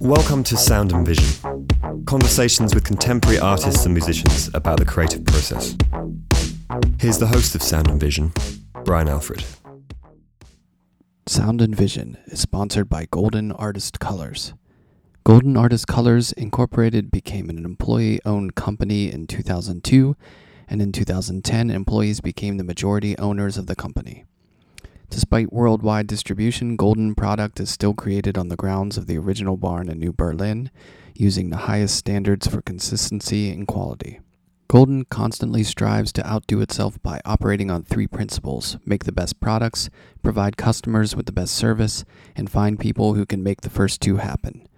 Welcome to Sound and Vision, conversations with contemporary artists and musicians about the creative process. Here's the host of Sound and Vision, Brian Alfred. Sound and Vision is sponsored by Golden Artist Colors. Golden Artist Colors Incorporated became an employee owned company in 2002, and in 2010, employees became the majority owners of the company. Despite worldwide distribution, Golden product is still created on the grounds of the original barn in New Berlin, using the highest standards for consistency and quality. Golden constantly strives to outdo itself by operating on three principles make the best products, provide customers with the best service, and find people who can make the first two happen.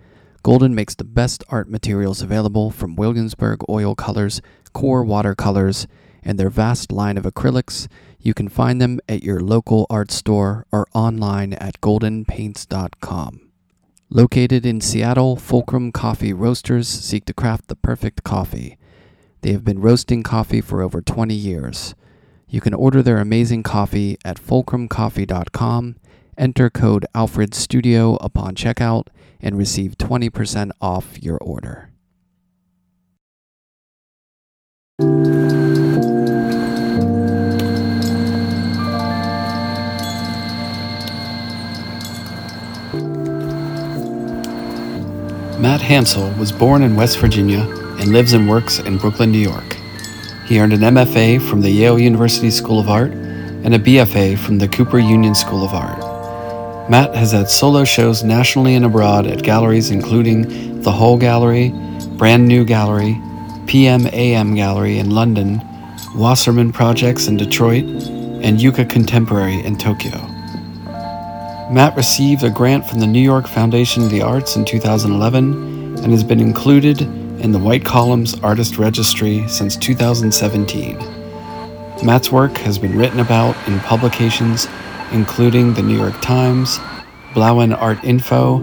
Golden makes the best art materials available from Williamsburg oil colors, QoR watercolors, and their vast line of acrylics. You can find them at your local art store or online at goldenpaints.com. Located in Seattle, Fulcrum Coffee Roasters seek to craft the perfect coffee. They have been roasting coffee for over 20 years. You can order their amazing coffee at fulcrumcoffee.com, enter code AlfredStudio upon checkout, and receive 20% off your order. Matt Hansel was born in West Virginia and lives and works in Brooklyn, New York. He earned an MFA from the Yale University School of Art and a BFA from the Cooper Union School of Art. Matt has had solo shows nationally and abroad at galleries including the Hole Gallery, Brand New Gallery, PM/AM Gallery in London, Wasserman Projects in Detroit, and Yuka Contemporary in Tokyo. Matt received a grant from the New York Foundation of the Arts in 2011 and has been included in the White Columns Artist Registry since 2017. Matt's work has been written about in publications including the New York Times, Blouin Art Info,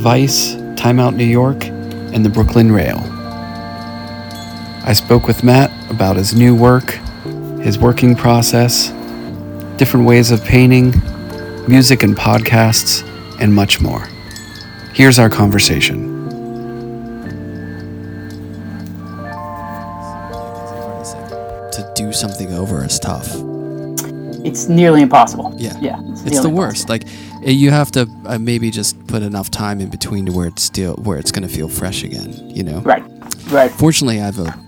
Vice, Time Out New York, and the Brooklyn Rail. I spoke with Matt about his new work, his working process, different ways of painting, music and podcasts, and much more. Here's our conversation. To do something over is tough. It's nearly impossible. Yeah. Yeah. It's the worst. Like eh, you have to uh, maybe just put enough time in between to where it's still where it's going to feel fresh again. You know. Right. Right. Fortunately, I have a,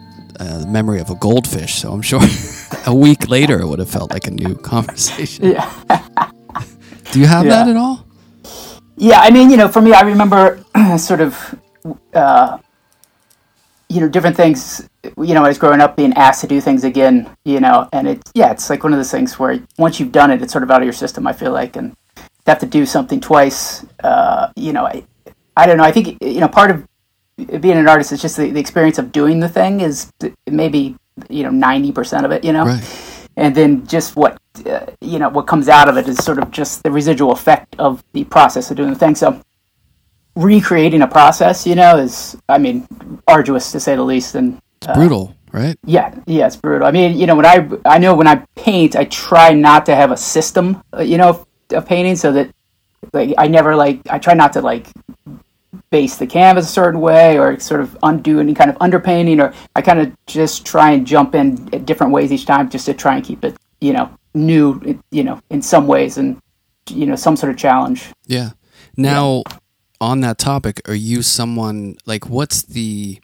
a memory of a goldfish, so I'm sure a week later it would have felt like a new conversation. Yeah. Do you have Yeah. that at all? Yeah, I mean, you know, for me, I remember sort of, uh, you know, different things. You know, when I was growing up, being asked to do things again. You know, and it, yeah, it's like one of those things where once you've done it, it's sort of out of your system. I feel like, and have to do something twice. Uh, you know, I, I don't know. I think you know, part of being an artist is just the, the experience of doing the thing is maybe you know ninety percent of it. You know, Right. And then just what uh, you know what comes out of it is sort of just the residual effect of the process of doing the thing so recreating a process you know is i mean arduous to say the least and uh, Brutal, right? yeah yeah it's brutal i mean you know when i i know when i paint i try not to have a system uh, you know of, of painting so that like i never like i try not to like base the canvas a certain way or sort of undo any kind of underpainting or i kind of just try and jump in at different ways each time just to try and keep it you know new you know in some ways and you know some sort of challenge Yeah. Now, on that topic, are you someone like what's the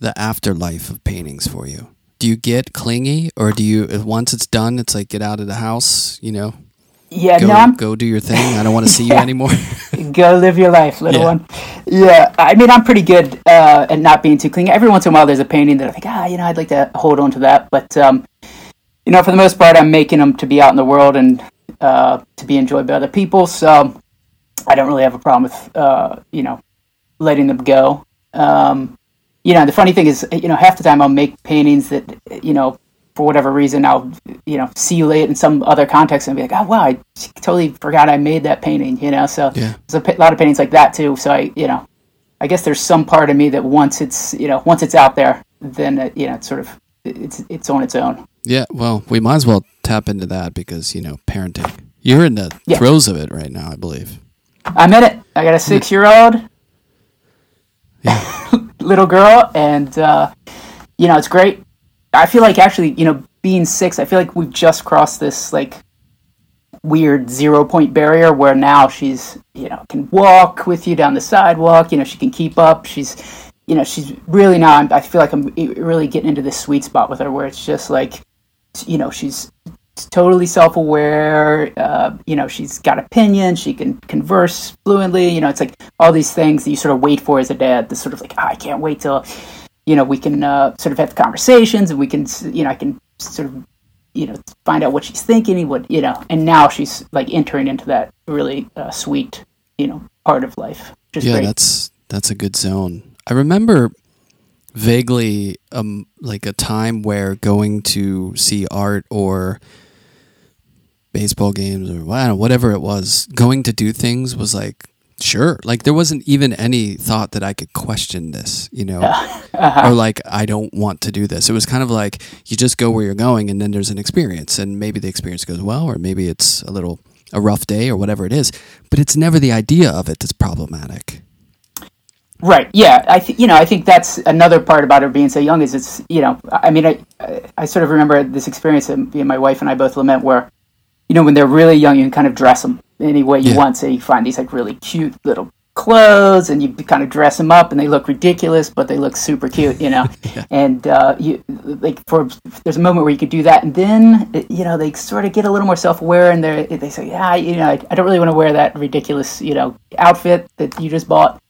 the afterlife of paintings for you? Do you get clingy, or do you if once it's done, it's like get out of the house? You know, yeah go no i'm go do your thing. I don't want to see you anymore. go live your life, little Yeah. one. Yeah, I mean, I'm pretty good uh, at not being too clingy. Every once in a while, there's a painting that I think, ah, you know, I'd like to hold on to that. But, um, you know, for the most part, I'm making them to be out in the world and uh, to be enjoyed by other people. So I don't really have a problem with, uh, you know, letting them go. Um, you know, the funny thing is, you know, half the time I'll make paintings that, you know, for whatever reason, I'll, you know, see you later in some other context and be like, oh, wow, I totally forgot I made that painting, you know? So Yeah. there's a lot of paintings like that too. So I, you know, I guess there's some part of me that once it's, you know, once it's out there, then, it, you know, it's sort of, it's, it's on its own. Yeah, well, we might as well tap into that because, you know, parenting. You're in the Yeah. throes of it right now, I believe. I'm in it. I got a six year old little girl, and uh, you know it's great. I feel like actually, you know, being six, I feel like we've just crossed this like weird zero point barrier where now she's you know can walk with you down the sidewalk. You know, she can keep up. She's you know she's really now. I feel like I'm really getting into this sweet spot with her where it's just like you know she's totally self-aware uh, you know she's got opinions she can converse fluently you know it's like all these things that you sort of wait for as a dad to sort of like "Ah, i can't wait till you know we can uh, sort of have conversations and we can you know i can sort of you know find out what she's thinking what you know and now she's like entering into that really uh, sweet you know part of life yeah, great that's that's a good zone. I remember vaguely um like a time where going to see art or baseball games or I don't know, whatever it was, going to do things was like sure. Like there wasn't even any thought that I could question this, you know. Or like I don't want to do this. It was kind of like you just go where you're going and then there's an experience and maybe the experience goes well or maybe it's a little a rough day or whatever it is, but it's never the idea of it that's problematic. Right. Yeah. I th- you know I think that's another part about her being so young is it's you know I mean I I- sort of remember this experience that me and my wife and I both lament where you know when they're really young you can kind of dress them any way you Yeah. want so you find these like really cute little clothes and you kind of dress them up and they look ridiculous but they look super cute you know and uh, you like for there's a moment where you could do that and then it- you know they sort of get a little more self-aware and they they say yeah you know I, I don't really want to wear that ridiculous you know outfit that you just bought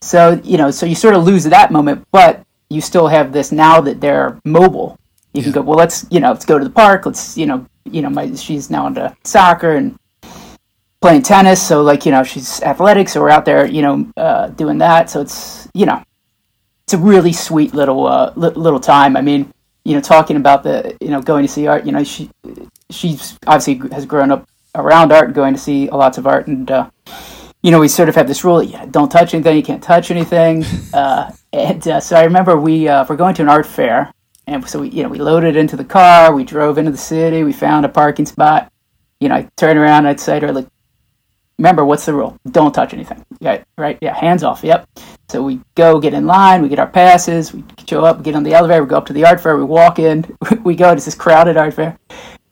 so you know, so you sort of lose that moment, but you still have this now that they're mobile. You can go, well, let's you know, let's go to the park. Let's you know, you know, my she's now into soccer and playing tennis. So like you know, she's athletic, so we're out there, you know, uh, doing that. So it's you know, it's a really sweet little uh, li- little time. I mean, you know, talking about the you know going to see art. You know, she she's obviously has grown up around art, going to see lots of art, and uh, you know, we sort of have this rule: yeah, don't touch anything, you can't touch anything. Uh, and uh, so I remember we uh, we're going to an art fair, and so we you know we loaded into the car, we drove into the city, we found a parking spot. You know, I turn around, I'd say to her like, remember what's the rule? Don't touch anything. Yeah, right. Yeah, hands off. Yep. So we go get in line, we get our passes, we show up, we get on the elevator, we go up to the art fair, we walk in, we go to this crowded art fair,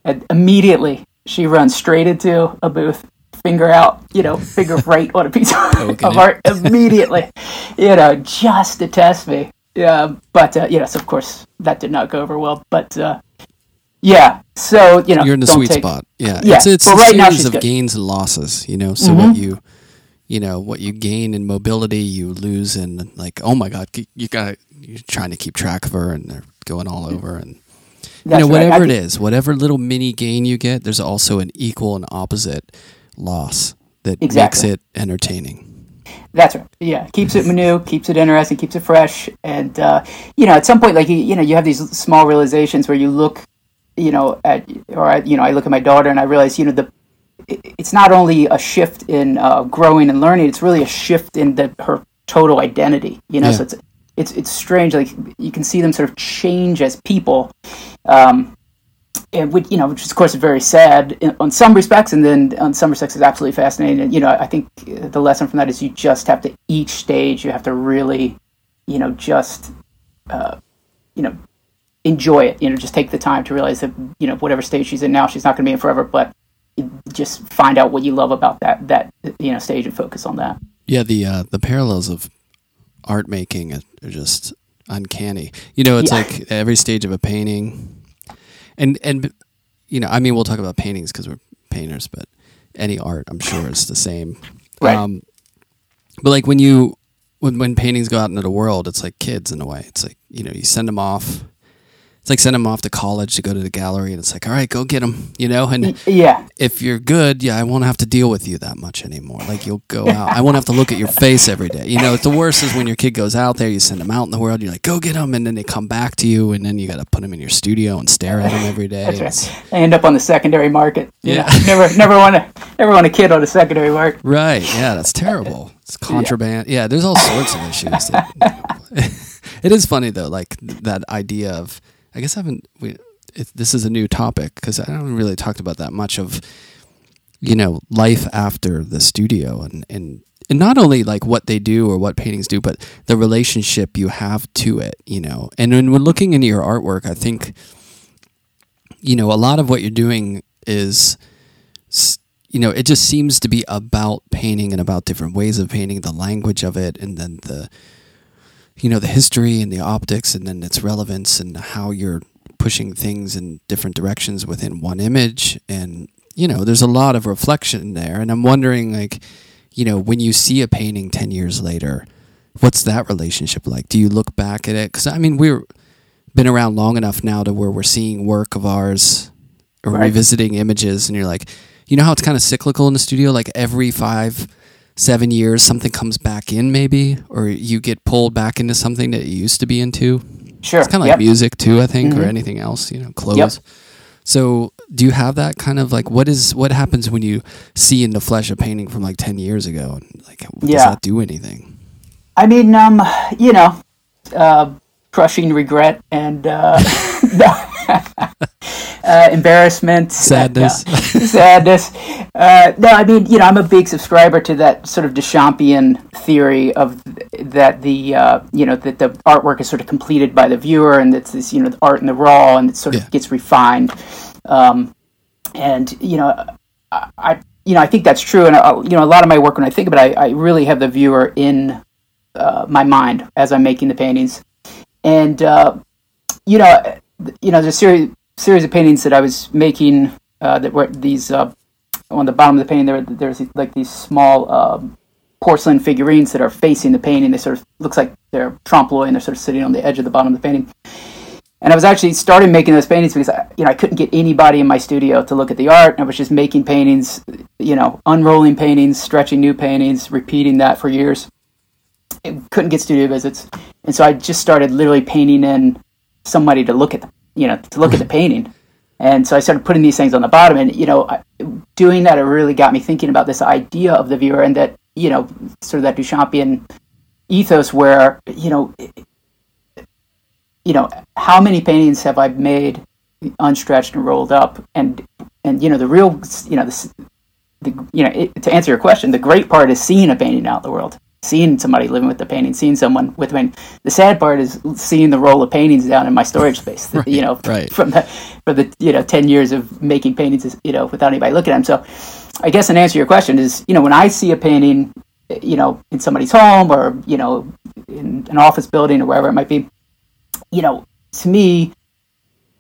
and immediately she runs straight into a booth, finger out, you know, finger right on a piece of, of art immediately, you know, just to test me. Yeah, but uh, yes, of course, that did not go over well. But uh, yeah, so you know, You're in the sweet take- spot. Yeah. Yeah, It's it's a right now series of good. Mm-hmm. gains and losses, you know. So what you you know, what you gain in mobility, you lose in like, oh my god, you got you're trying to keep track of her and they're going all over and you know, whatever it think- is, whatever little mini gain you get, there's also an equal and opposite loss that Exactly. makes it entertaining. That's right. Yeah, keeps it new, keeps it interesting, keeps it fresh, and uh, you know, at some point, like you, you know, you have these small realizations where you look, you know, at or I, you know, I look at my daughter and I realize, you know, the it's not only a shift in uh, growing and learning; it's really a shift in the, her total identity. You know, Yeah. so it's it's it's strange. Like you can see them sort of change as people. Um, and which you know, which is of course very sad in, on some respects, and then on some respects is absolutely fascinating. And, you know, I think the lesson from that is you just have to each stage you have to really, you know, just, uh, you know, enjoy it. You know, just take the time to realize that you know whatever stage she's in now, she's not going to be in forever, but just find out what you love about that that you know stage and focus on that. Yeah, the uh, the parallels of art making are just uncanny. You know, it's Yeah. like every stage of a painting, and and you know, I mean, we'll talk about paintings because we're painters, but any art, I'm sure, is the same. Right. Um, but like when you when when paintings go out into the world, it's like kids in a way. It's like you know, you send them off. Like send them off to college to go to the gallery, and it's like, all right, go get them, you know. And Yeah, if you're good, yeah, I won't have to deal with you that much anymore. Like you'll go out, I won't have to look at your face every day. You know, the worst is when your kid goes out there, you send them out in the world, you're like, go get them, and then they come back to you, and then you got to put them in your studio and stare at them every day. that's right. I end up on the secondary market. you Yeah. know. never never want to never want a kid on a secondary market. Right? Yeah, that's terrible. It's contraband. Yeah, there's all sorts of issues. That, it is funny though, like that idea of. I guess I haven't. We, it, this is a new topic because I haven't really talked about that much of you know life after the studio and and and not only like what they do or what paintings do, but the relationship you have to it, you know. And when we're looking into your artwork, I think, you know, a lot of what you're doing is, you know, it just seems to be about painting and about different ways of painting, the language of it, and then the, you know, the history and the optics, and then its relevance and how you're pushing things in different directions within one image. And, you know, there's a lot of reflection there. And I'm wondering, like, you know, when you see a painting 10 years later, what's that relationship like? Do you look back at it? Because, I mean, we're been around long enough now to where we're seeing work of ours or right. revisiting images, and you're like, you know how it's kind of cyclical in the studio? Like every five, seven years, something comes back in, maybe, or you get pulled back into something that you used to be into. Sure. It's kind of yep. like music, too, I think, mm-hmm. or anything else, you know, clothes. Yep. So, do you have that kind of like what is what happens when you see in the flesh a painting from like ten years ago, and like yeah. does that do anything? I mean, um, you know, uh, crushing regret and uh, uh, embarrassment, sadness, sadness. Uh, no, I mean, you know, I'm a big subscriber to that sort of Duchampian theory of that the uh, you know that the artwork is sort of completed by the viewer, and it's this you know the art in the raw, and it sort of yeah. gets refined. Um, and you know, I you know I think that's true, and I, uh, you know a lot of my work when I think about it, I, I really have the viewer in uh, my mind as I'm making the paintings, and uh, you know you know there's a series series of paintings that I was making uh, that were these uh, on the bottom of the painting there there's like these small um, porcelain figurines that are facing the painting. They sort of looks like they're trompe l'oeil and they're sort of sitting on the edge of the bottom of the painting. And I was actually started making those paintings because I, you know I couldn't get anybody in my studio to look at the art. I was just making paintings, you know, unrolling paintings, stretching new paintings, repeating that for years. I couldn't get studio visits, and so I just started literally painting in somebody to look at the, you know to look at the painting. And so I started putting these things on the bottom, and you know, doing that it really got me thinking about this idea of the viewer, and that you know, sort of that Duchampian ethos where you know you know, how many paintings have I made unstretched and rolled up? And and you know, the real, you know, the, the you know, it, to answer your question, the great part is seeing a painting out in the world, seeing somebody living with the painting, seeing someone with painting. The sad part is seeing the roll of paintings down in my storage space. right, you know, right. from the for the you know ten years of making paintings, you know, without anybody looking at them. So, I guess an answer to your question is, you know, when I see a painting, you know, in somebody's home or you know, in an office building or wherever it might be you know, to me,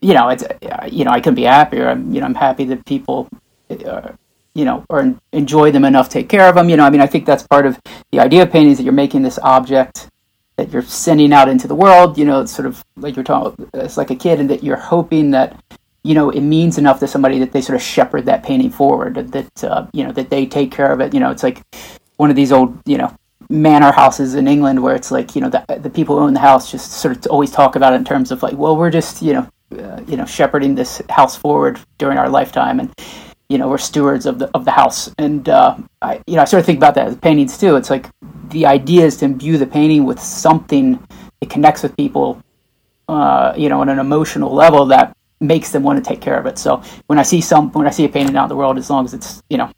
you know, it's you know, I couldn't be happier. I'm you know, I'm happy that people, uh, you know, or enjoy them enough, take care of them. You know, I mean, I think that's part of the idea of painting is that you're making this object that you're sending out into the world. You know, it's sort of like you're talking, it's like a kid, and that you're hoping that you know it means enough to somebody that they sort of shepherd that painting forward. That uh, you know that they take care of it. You know, it's like one of these old you know manor houses in England where it's like you know the the people who own the house just sort of always talk about it in terms of like well we're just you know uh, you know shepherding this house forward during our lifetime and you know we're stewards of the of the house and uh, I you know I sort of think about that as paintings too it's like the idea is to imbue the painting with something that connects with people uh, you know on an emotional level that makes them want to take care of it so when I see some when I see a painting out in the world as long as it's you know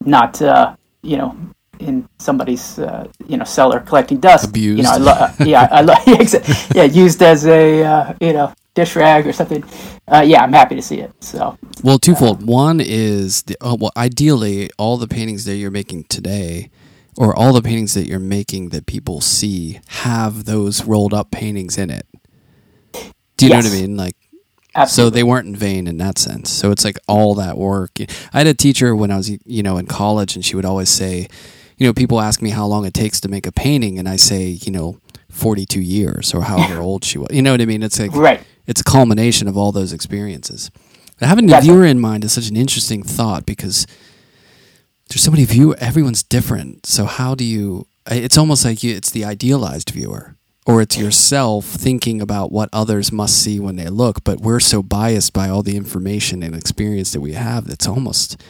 not uh, you know in somebody's uh, you know cellar collecting dust. Abused. You know, I lo- uh, yeah, I lo- yeah, used as a uh, you know dish rag or something. Uh, yeah, I'm happy to see it. So well, twofold. Uh, One is the oh, well, ideally, all the paintings that you're making today, or all the paintings that you're making that people see, have those rolled up paintings in it. Do you yes. know what I mean? Like Absolutely. So they weren't in vain in that sense. So it's like all that work. I had a teacher when I was, you know, in college, and she would always say, you know, people ask me how long it takes to make a painting, and I say, you know, 42 years or however old she was. You know what I mean? It's like, right. It's a culmination of all those experiences. Having the viewer in mind is such an interesting thought because there's so many view. Everyone's different. So how do you? It's almost like you, it's the idealized viewer, or it's yourself thinking about what others must see when they look. But we're so biased by all the information and experience that we have that's almost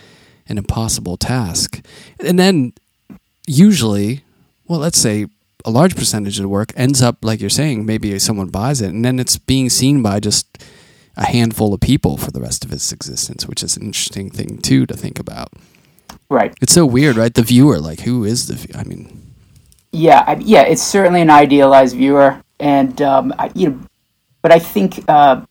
an impossible task. And then usually, well, let's say a large percentage of the work ends up, like you're saying, maybe someone buys it and then it's being seen by just a handful of people for the rest of its existence, which is an interesting thing too to think about. Right. It's so weird, right? The viewer, like, who is the? I mean, yeah, I, yeah, it's certainly an idealized viewer, and um, I, you know, but I think uh,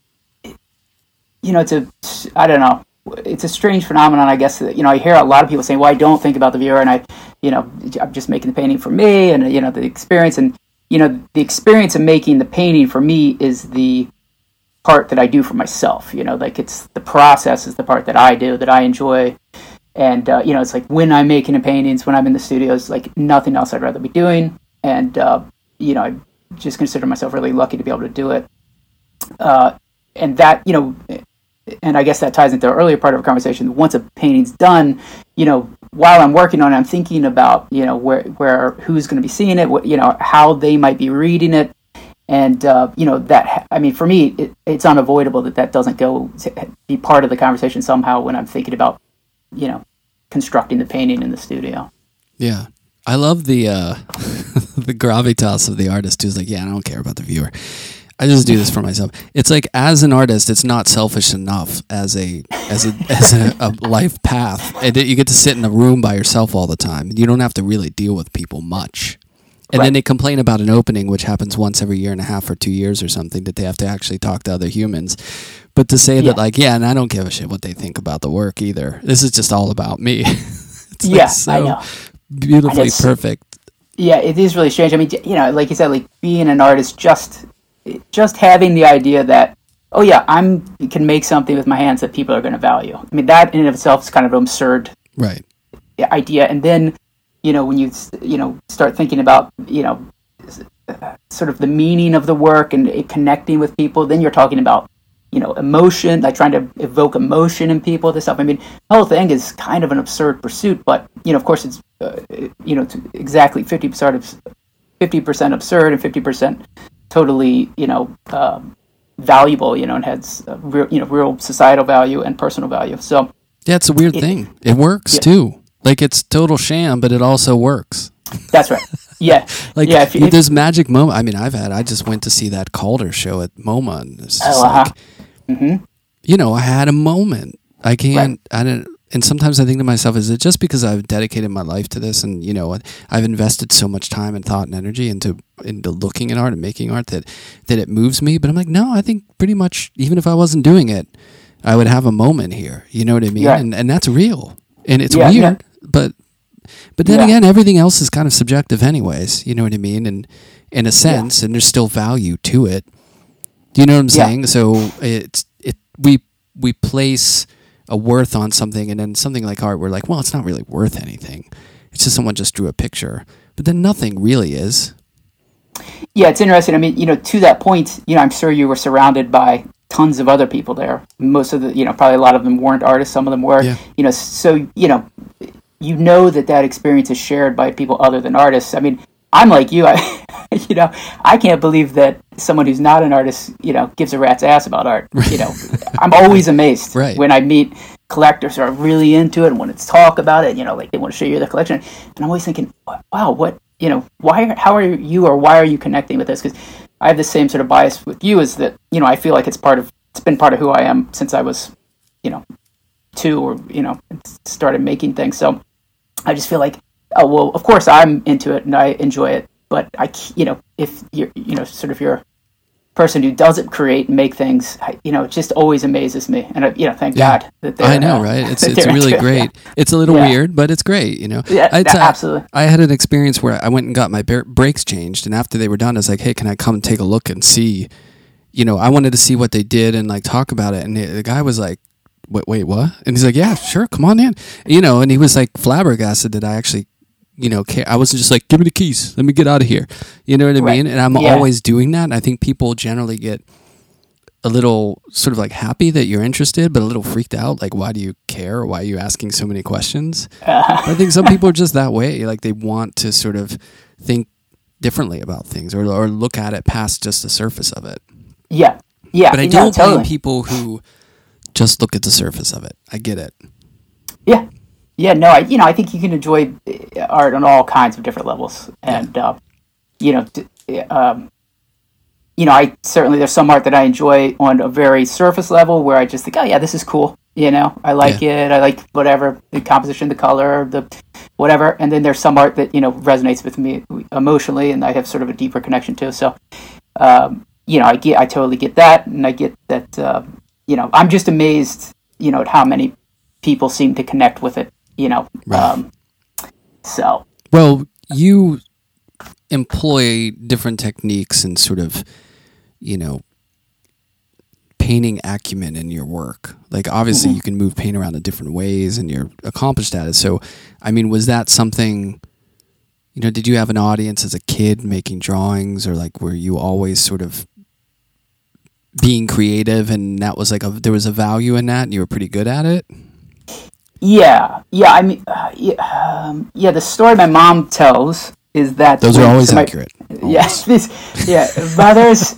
you know, it's a I don't know, it's a strange phenomenon, I guess. That, you know, I hear a lot of people saying, "Well, I don't think about the viewer," and I, you know, I'm just making the painting for me, and you know, the experience, and you know, the experience of making the painting for me is the part that I do for myself. You know, like it's the process is the part that I do that I enjoy. And uh, you know, it's like when I'm making the paintings, when I'm in the studios, like nothing else I'd rather be doing. And uh, you know, I just consider myself really lucky to be able to do it. Uh, and that, you know, and I guess that ties into the earlier part of our conversation. Once a painting's done, you know, while I'm working on it, I'm thinking about, you know, where, where, who's going to be seeing it, what, you know, how they might be reading it, and uh, you know that i mean for me it, it's unavoidable that that doesn't go be part of the conversation somehow when i'm thinking about you know constructing the painting in the studio. Yeah. I love the uh the gravitas of the artist who's like yeah i don't care about the viewer I just do this for myself. It's like as an artist, it's not selfish enough as a as a as a, a life path. And you get to sit in a room by yourself all the time. You don't have to really deal with people much. And right. then they complain about an opening, which happens once every year and a half or two years or something, that they have to actually talk to other humans. But to say yeah. that, like, yeah, and I don't give a shit what they think about the work either. This is just all about me. it's yeah, like so I know. Beautifully perfect. Yeah, it is really strange. I mean, you know, like you said, like being an artist, just just having the idea that, oh yeah, I'm can make something with my hands that people are going to value. I mean, that in and of itself is kind of an absurd right idea. And then you know, when you you know start thinking about you know sort of the meaning of the work and connecting with people, then you're talking about you know emotion, like trying to evoke emotion in people. This stuff. I mean, the whole thing is kind of an absurd pursuit, but you know, of course, it's uh, you know exactly fifty percent of fifty percent absurd and fifty percent totally you know. Um, valuable you know and has real you know real societal value and personal value so yeah it's a weird it, thing it works yeah. too like it's total sham, but it also works. That's right. Yeah. like yeah, if, if, there's magic moment. I mean, I've had. I just went to see that Calder show at MoMA, and it's just oh, uh-huh. like, mm-hmm. you know, I had a moment. I can't. Right. I didn't. And sometimes I think to myself, is it just because I've dedicated my life to this, and you know, I've invested so much time and thought and energy into into looking at art and making art that that it moves me? But I'm like, no, I think pretty much even if I wasn't doing it, I would have a moment here. You know what I mean? Yeah. And and that's real. And it's yeah, weird. Yeah but but then again, everything else is kind of subjective, anyways. You know what I mean? And in a sense, and there's still value to it. Do you know what I'm saying? Yeah. So it's it we we place a worth on something, and then something like art, we're like, well, it's not really worth anything. It's just someone just drew a picture, but then nothing really is. Yeah, it's interesting. I mean, you know, to that point, you know, I'm sure you were surrounded by tons of other people there. Most of the, you know, probably a lot of them weren't artists. Some of them were. Yeah. You know, so you know, you know that that experience is shared by people other than artists. I mean, I'm like you. I, you know, I can't believe that someone who's not an artist, you know, gives a rat's ass about art. You know, I'm always amazed right. when I meet collectors who are really into it and want to talk about it. You know, like they want to show you their collection, and I'm always thinking, wow, what, you know, why, how are you, or why are you connecting with this? Because I have the same sort of bias with you, is that you know, I feel like it's part of, it's been part of who I am since I was, you know, two or you know, started making things. So I just feel like, oh well, of course I'm into it and I enjoy it, but I, you know, if you're, you know, sort of you're a person who doesn't create and make things, you know, it just always amazes me, and I, you know, thank yeah. God that they're. I know, uh, right? It's it's really great. Yeah. It's a little yeah. weird, but it's great, you know. Yeah, I'd, absolutely. I had an experience where I went and got my brakes changed, and after they were done, I was like, hey, can I come take a look and see? You know, I wanted to see what they did and like talk about it, and the, the guy was like wait, wait, what? And he's like, yeah, sure, come on in. You know, and he was like flabbergasted that I actually, you know, care. I wasn't just like, give me the keys, let me get out of here. You know what I right. mean? And I'm yeah. always doing that. I think people generally get a little sort of like happy that you're interested, but a little freaked out. Like, why do you care? Why are you asking so many questions? Uh. I think some people are just that way. Like, they want to sort of think differently about things or, or look at it past just the surface of it. Yeah. Yeah. But I don't totally. blame people who just look at the surface of it. I get it. Yeah, yeah. No, I you know I think you can enjoy uh, art on all kinds of different levels, and yeah. uh, you know, um, you know, I certainly there's some art that I enjoy on a very surface level where I just think, oh yeah, this is cool. You know, I like yeah. it. I like whatever the composition, the color, the whatever. And then there's some art that you know resonates with me emotionally, and I have sort of a deeper connection to. So, um, you know, I get, I totally get that, and I get that. Uh, you know, I'm just amazed, you know, at how many people seem to connect with it. You know, right. um, so well, you employ different techniques and sort of, you know, painting acumen in your work. Like obviously mm-hmm. you can move paint around in different ways and you're accomplished at it. So I mean, was that something you know, did you have an audience as a kid making drawings or like were you always sort of being creative and that was like a there was a value in that and you were pretty good at it? Yeah. Yeah, I mean uh, yeah, um, yeah, the story my mom tells is that those are always accurate. Yes, yeah, yeah. Mothers.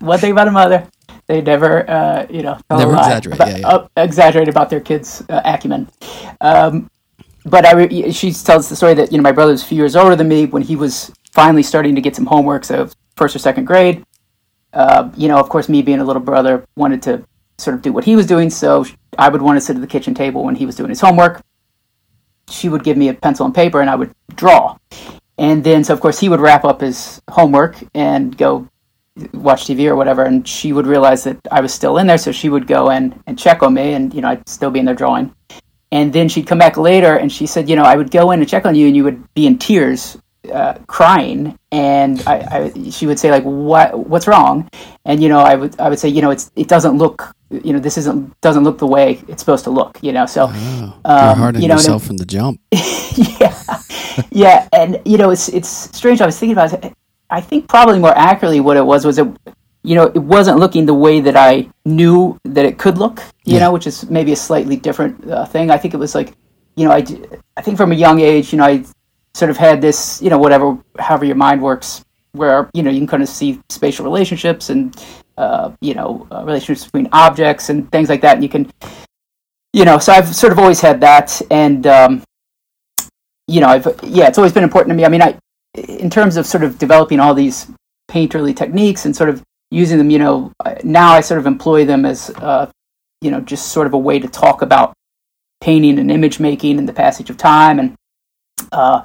one thing about a mother, they never, uh, you know, never exaggerate. About, yeah, yeah. Uh, exaggerate about their kids' uh, acumen. Um, but I, re- she tells the story that you know my brother was a few years older than me when he was finally starting to get some homework, so first or second grade. Uh, you know, of course, me being a little brother wanted to sort of do what he was doing, so I would want to sit at the kitchen table when he was doing his homework. She would give me a pencil and paper, and I would draw. And then, so of course, he would wrap up his homework and go watch TV or whatever, and she would realize that I was still in there, so she would go in and check on me, and you know I'd still be in there drawing. And then she'd come back later, and she said, you know, I would go in and check on you, and you would be in tears, uh, crying, and I, I, she would say like, what, what's wrong? And you know, I would, I would say, you know, it's, it doesn't look, you know, this isn't, doesn't look the way it's supposed to look, you know. So, oh, um, you're hard on you know, yourself from the jump. yeah, yeah, and you know, it's, it's strange. I was thinking about it I think probably more accurately what it was was it you know it wasn't looking the way that I knew that it could look you yeah. know which is maybe a slightly different uh, thing I think it was like you know I I think from a young age you know I sort of had this you know whatever however your mind works where you know you can kind of see spatial relationships and uh, you know uh, relationships between objects and things like that and you can you know so I've sort of always had that and um, you know I've yeah it's always been important to me I mean I in terms of sort of developing all these painterly techniques and sort of using them, you know, now I sort of employ them as, uh, you know, just sort of a way to talk about painting and image making and the passage of time. And, uh,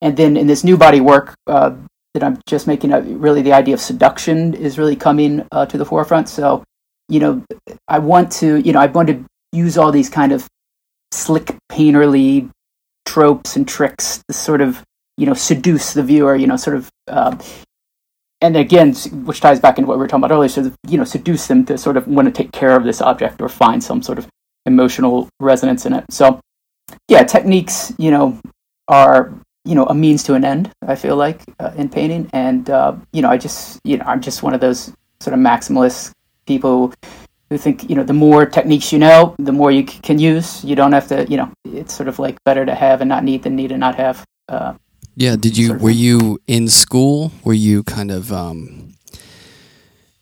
and then in this new body work uh, that I'm just making, uh, really the idea of seduction is really coming uh, to the forefront. So, you know, I want to, you know, I want to use all these kind of slick painterly tropes and tricks to sort of you know seduce the viewer you know sort of uh, and again which ties back into what we were talking about earlier sort of you know seduce them to sort of want to take care of this object or find some sort of emotional resonance in it so yeah techniques you know are you know a means to an end i feel like uh, in painting and uh, you know i just you know i'm just one of those sort of maximalist people who think you know the more techniques you know the more you c- can use you don't have to you know it's sort of like better to have and not need than need and not have uh, yeah. Did you were you in school? Were you kind of um,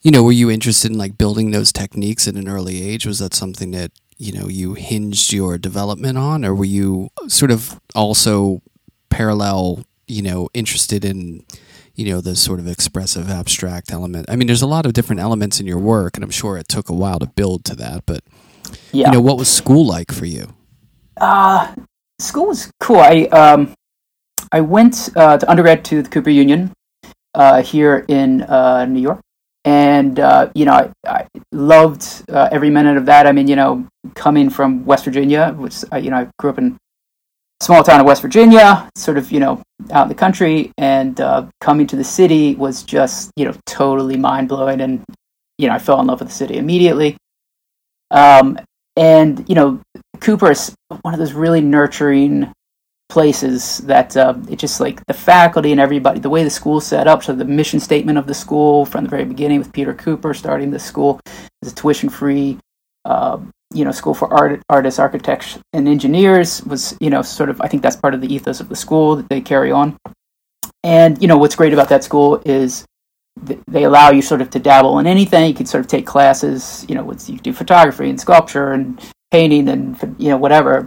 you know, were you interested in like building those techniques at an early age? Was that something that you know you hinged your development on, or were you sort of also parallel, you know, interested in you know the sort of expressive abstract element? I mean, there's a lot of different elements in your work, and I'm sure it took a while to build to that. But yeah. you know, what was school like for you? Uh school was cool. I um I went uh, to undergrad to the Cooper Union uh, here in uh, New York, and uh, you know I, I loved uh, every minute of that. I mean, you know, coming from West Virginia, which uh, you know I grew up in small town in West Virginia, sort of you know out in the country, and coming to the city was just you know totally mind blowing, and you know I fell in love with the city immediately. Um, and you know, Cooper is one of those really nurturing places that uh, it just like the faculty and everybody, the way the school's set up. So the mission statement of the school from the very beginning with Peter Cooper starting the school is a tuition-free, uh, you know, school for art, artists, architects, and engineers was you know sort of I think that's part of the ethos of the school that they carry on. And you know what's great about that school is they allow you sort of to dabble in anything. You can sort of take classes, you know, with, you do photography and sculpture and painting and you know whatever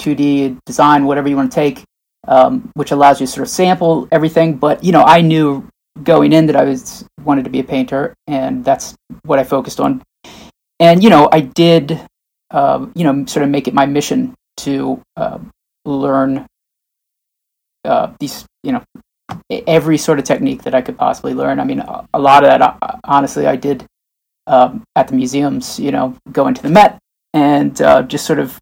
2D design, whatever you want to take, um, which allows you to sort of sample everything. But you know, I knew going in that I was wanted to be a painter, and that's what I focused on. And you know, I did, uh, you know, sort of make it my mission to uh, learn uh, these, you know, every sort of technique that I could possibly learn. I mean, a lot of that, uh, honestly, I did um, at the museums. You know, go into the Met and uh, just sort of,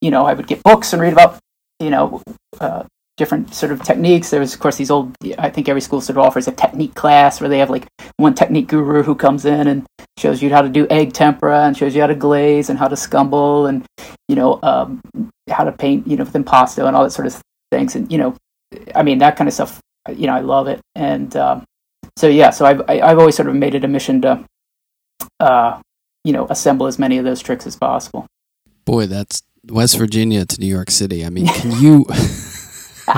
you know, I would get books and read about, you know, uh, different sort of techniques. There's, of course, these old, I think every school sort of offers a technique class where they have like one technique guru who comes in and shows you how to do egg tempera and shows you how to glaze and how to scumble and, you know, um, how to paint, you know, with impasto and all that sort of things. And, you know, I mean, that kind of stuff, you know, I love it. And um, so, yeah, so I've, I, have i have always sort of made it a mission to, uh, you know, assemble as many of those tricks as possible. Boy, that's West Virginia to New York City. I mean, can you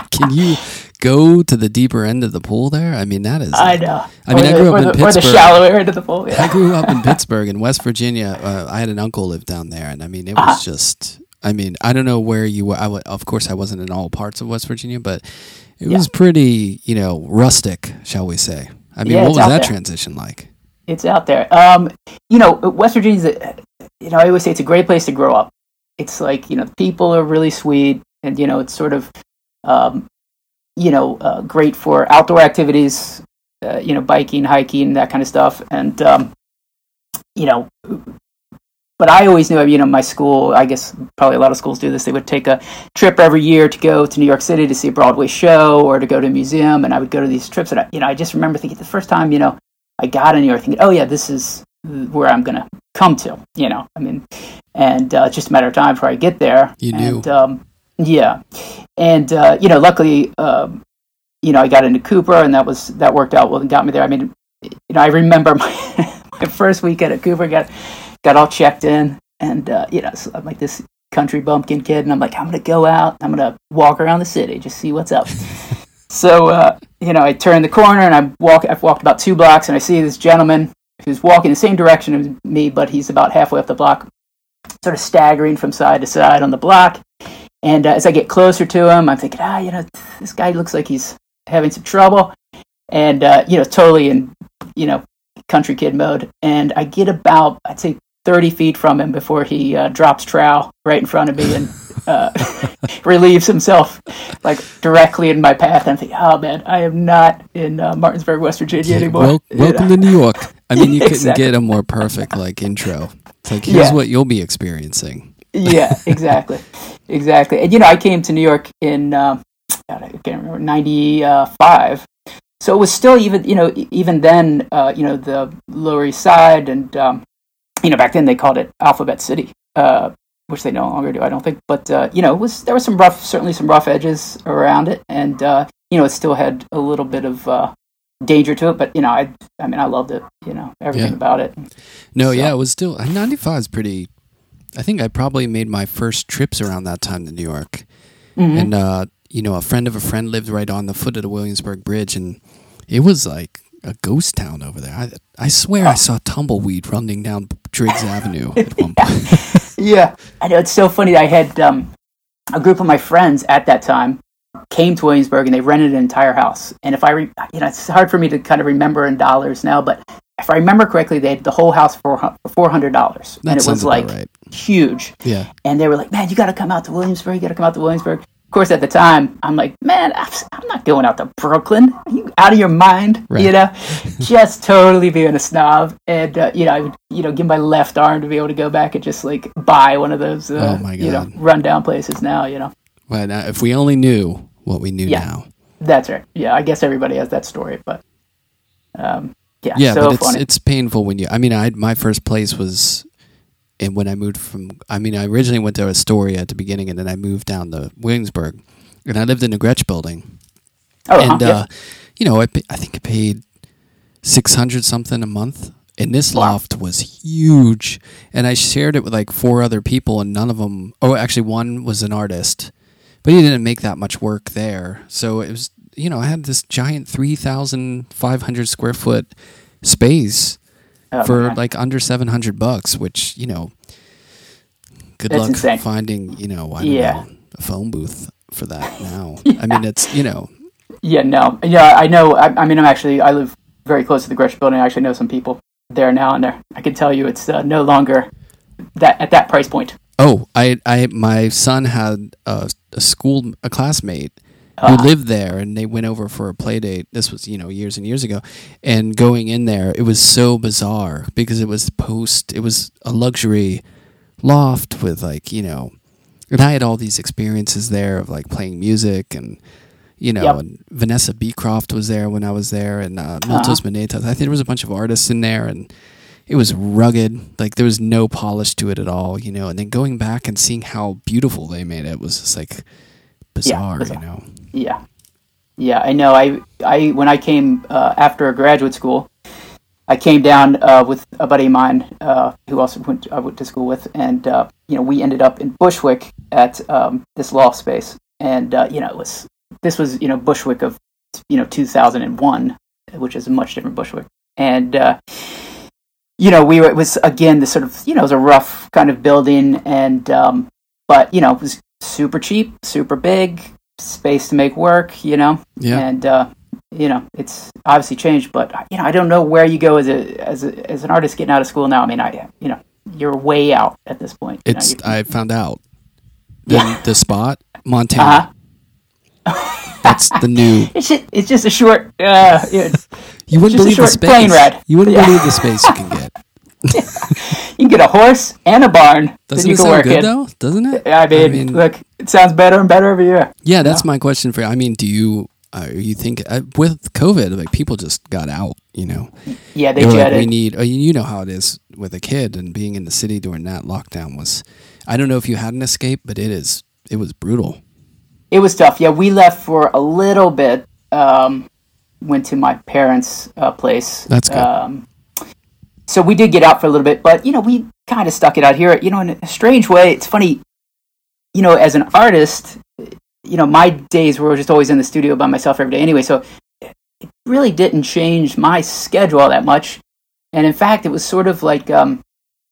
Can you go to the deeper end of the pool there? I mean, that is. I know. I mean, or I grew the, up in the, Pittsburgh. Or the shallower end of the pool. Yeah. I grew up in Pittsburgh in West Virginia. Uh, I had an uncle live down there, and I mean, it was uh-huh. just. I mean, I don't know where you were. I w- of course, I wasn't in all parts of West Virginia, but it yeah. was pretty, you know, rustic, shall we say? I mean, yeah, what was that there. transition like? It's out there. Um, you know, West Virginia's. A, you know, I always say it's a great place to grow up. It's like you know, people are really sweet, and you know, it's sort of um, you know, uh, great for outdoor activities, uh, you know, biking, hiking, that kind of stuff. And, um, you know, but I always knew, you know, my school, I guess probably a lot of schools do this, they would take a trip every year to go to New York City to see a Broadway show or to go to a museum. And I would go to these trips. And, I, you know, I just remember thinking the first time, you know, I got in New York thinking, oh, yeah, this is where I'm going to come to, you know, I mean, and uh, it's just a matter of time before I get there. You and. Um, yeah, and uh, you know, luckily, um, you know, I got into Cooper, and that was that worked out well and got me there. I mean, you know, I remember my, my first weekend at Cooper, got got all checked in, and uh, you know, so I'm like this country bumpkin kid, and I'm like, I'm gonna go out, I'm gonna walk around the city, just see what's up. so uh, you know, I turn the corner, and I walk. I've walked about two blocks, and I see this gentleman who's walking the same direction as me, but he's about halfway up the block, sort of staggering from side to side on the block. And uh, as I get closer to him, I'm thinking, ah, you know, this guy looks like he's having some trouble. And, uh, you know, totally in, you know, country kid mode. And I get about, I'd say, 30 feet from him before he uh, drops trowel right in front of me and uh, relieves himself like directly in my path. And I'm thinking, oh man, I am not in uh, Martinsburg, West Virginia anymore. Well, welcome to New York. I mean, you couldn't exactly. get a more perfect like intro. It's like here's yeah. what you'll be experiencing yeah, exactly, exactly. And you know, I came to New York in uh, I can't remember '95, so it was still even you know even then uh, you know the Lower East Side and um, you know back then they called it Alphabet City, uh, which they no longer do, I don't think. But uh, you know, it was there was some rough, certainly some rough edges around it, and uh, you know, it still had a little bit of uh, danger to it, but you know, I I mean, I loved it. You know, everything yeah. about it. No, so. yeah, it was still '95 is pretty I think I probably made my first trips around that time to New York. Mm-hmm. And, uh, you know, a friend of a friend lived right on the foot of the Williamsburg Bridge, and it was like a ghost town over there. I, I swear oh. I saw tumbleweed running down Driggs Avenue at one point. yeah, I know. It's so funny. I had um, a group of my friends at that time came to Williamsburg and they rented an entire house. And if I, re- you know, it's hard for me to kind of remember in dollars now, but if I remember correctly, they had the whole house for four hundred dollars, and it was like right. huge. Yeah, and they were like, "Man, you got to come out to Williamsburg. You got to come out to Williamsburg." Of course, at the time, I'm like, "Man, I'm not going out to Brooklyn. Are you out of your mind?" Right. You know, just totally being a snob, and uh, you know, I would you know give my left arm to be able to go back and just like buy one of those uh, oh you know rundown places now. You know, well, now, if we only knew what we knew yeah, now. That's right. Yeah, I guess everybody has that story, but. Um, yeah, yeah, so but it's funny. it's painful when you. I mean, I my first place was, and when I moved from, I mean, I originally went to Astoria at the beginning, and then I moved down to Williamsburg, and I lived in the Gretsch building. Oh, and huh, uh, you know, I I think I paid six hundred something a month, and this wow. loft was huge, and I shared it with like four other people, and none of them. Oh, actually, one was an artist, but he didn't make that much work there, so it was you know, I had this giant 3,500 square foot space oh, for like under 700 bucks, which, you know, good That's luck insane. finding, you know, I yeah. Know, a phone booth for that now. yeah. I mean, it's, you know. Yeah, no. Yeah, I know. I, I, mean, I'm actually, I live very close to the Gretsch Building. I actually know some people there now, and I can tell you it's uh, no longer that at that price point. Oh, I, I, my son had a, a school, a classmate who Ah. lived there, and they went over for a play date. This was, you know, years and years ago. And going in there, it was so bizarre because it was post, it was a luxury loft with like, you know, and I had all these experiences there of like playing music and, you know, Yep. and Vanessa Beecroft was there when I was there, and uh, Miltos Manetas. I think there was a bunch of artists in there, and it was rugged. Like there was no polish to it at all, you know. And then going back and seeing how beautiful they made it was just like bizarre, bizarre. you know. Yeah, yeah, I know. I I when I came uh, after graduate school, I came down uh, with a buddy of mine uh, who also went I went to school with, and uh, you know we ended up in Bushwick at um, this law space, and uh, you know it was this was you know Bushwick of you know 2001, which is a much different Bushwick, and uh, you know we were it was again this sort of you know it was a rough kind of building, and um, but you know it was super cheap, super big, space to make work, you know, Yeah. and uh, you know it's obviously changed, but you know I don't know where you go as a as a, as an artist getting out of school now. I mean, I you know you're way out at this point. you know, It's I found out. The, Yeah. the spot, Montana. Uh-huh. That's the new. it's just, it's just a short. Uh, you, wouldn't believe the space. You wouldn't Yeah. believe the space you can get. Get a horse and a barn Doesn't it sound good in. though? Doesn't it? I mean, look, it sounds better and better every year. Yeah, that's my question for you. I mean, do you uh, you think uh, with COVID, like people just got out? You know, Yeah, they they like, we need. Uh, you know how it is with a kid and being in the city during that lockdown was. I don't know if you had an escape, but it is. It was brutal. It was tough. Yeah, we left for a little bit. Um, went to my parents' uh, place. That's good. Um, so we did get out for a little bit, but you know, we kind of stuck it out here. You know, in a strange way, it's funny. You know, as an artist, you know, my days were just always in the studio by myself every day anyway. So it really didn't change my schedule all that much. And in fact, it was sort of like, um,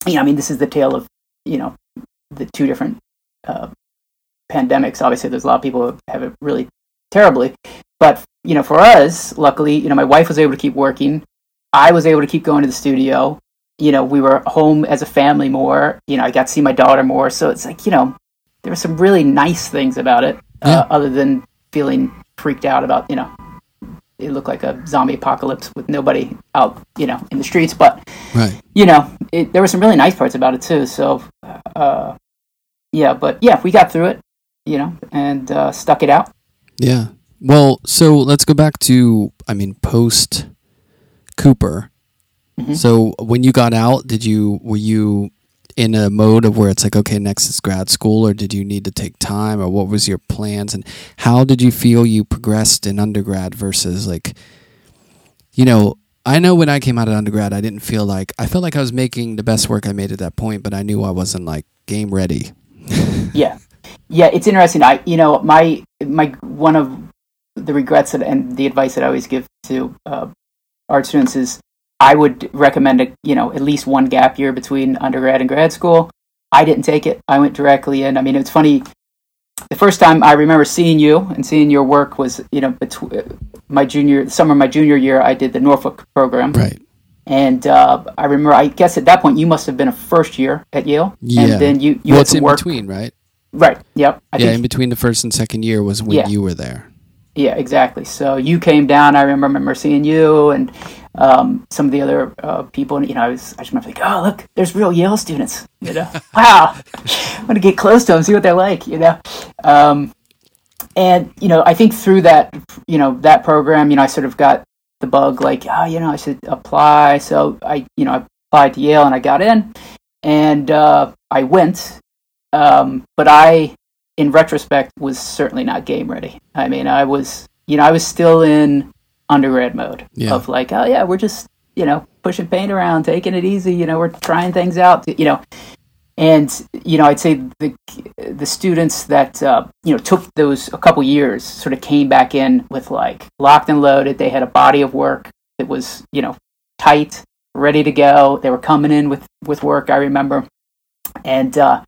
you know, I mean, this is the tale of, you know, the two different uh, pandemics. Obviously, there's a lot of people who have it really terribly. But, you know, for us, luckily, you know, my wife was able to keep working. I was able to keep going to the studio. You know, we were home as a family more. You know, I got to see my daughter more. So it's like, you know, there were some really nice things about it, Yeah. uh, other than feeling freaked out about, you know, it looked like a zombie apocalypse with nobody out, you know, in the streets. But Right. you know, it, there were some really nice parts about it too. So, uh, yeah, but yeah, we got through it, you know, and uh, stuck it out. Yeah. Well, so let's go back to. I mean, post Cooper. Mhm. So when you got out, did you were you in a mode of where it's like okay, next is grad school, or did you need to take time, or what was your plans, and how did you feel you progressed in undergrad versus like, you know, I know when I came out of undergrad, I didn't feel like I felt like I was making the best work I made at that point, but I knew I wasn't like game ready. Yeah, yeah, it's interesting. I, you know, my my one of the regrets that, and the advice that I always give to uh, art students is I would recommend a, you know at least one gap year between undergrad and grad school. I didn't take it. I went directly in. I mean, it's funny. The first time I remember seeing you and seeing your work was you know between my junior summer, my junior year. I did the Norfolk program, Right. and uh, I remember. I guess at that point you must have been a first year at Yale, Yeah. and then you you well, had some in work. between, right? Right. Yep. I yeah, think in between the first and second year was when Yeah. you were there. Yeah, exactly. So you came down. I remember, remember seeing you and um, some of the other uh, people. And you know, I was I just remember like, oh look, there's real Yale students. You know, wow. I'm gonna get close to them, see what they're like. You know, um, and you know, I think through that, you know, that program, you know, I sort of got the bug, like, oh, you know, I should apply. So I, you know, I applied to Yale and I got in, and uh, I went. Um, but I in retrospect, was certainly not game ready. I mean, I was, you know, I was still in undergrad mode Yeah. of like, oh yeah, we're just, you know, pushing paint around, taking it easy. You know, we're trying things out. You know, and you know, I'd say the the students that uh, you know took those a couple years sort of came back in with like locked and loaded. They had a body of work that was, you know, tight, ready to go. They were coming in with with work. I remember, and. uh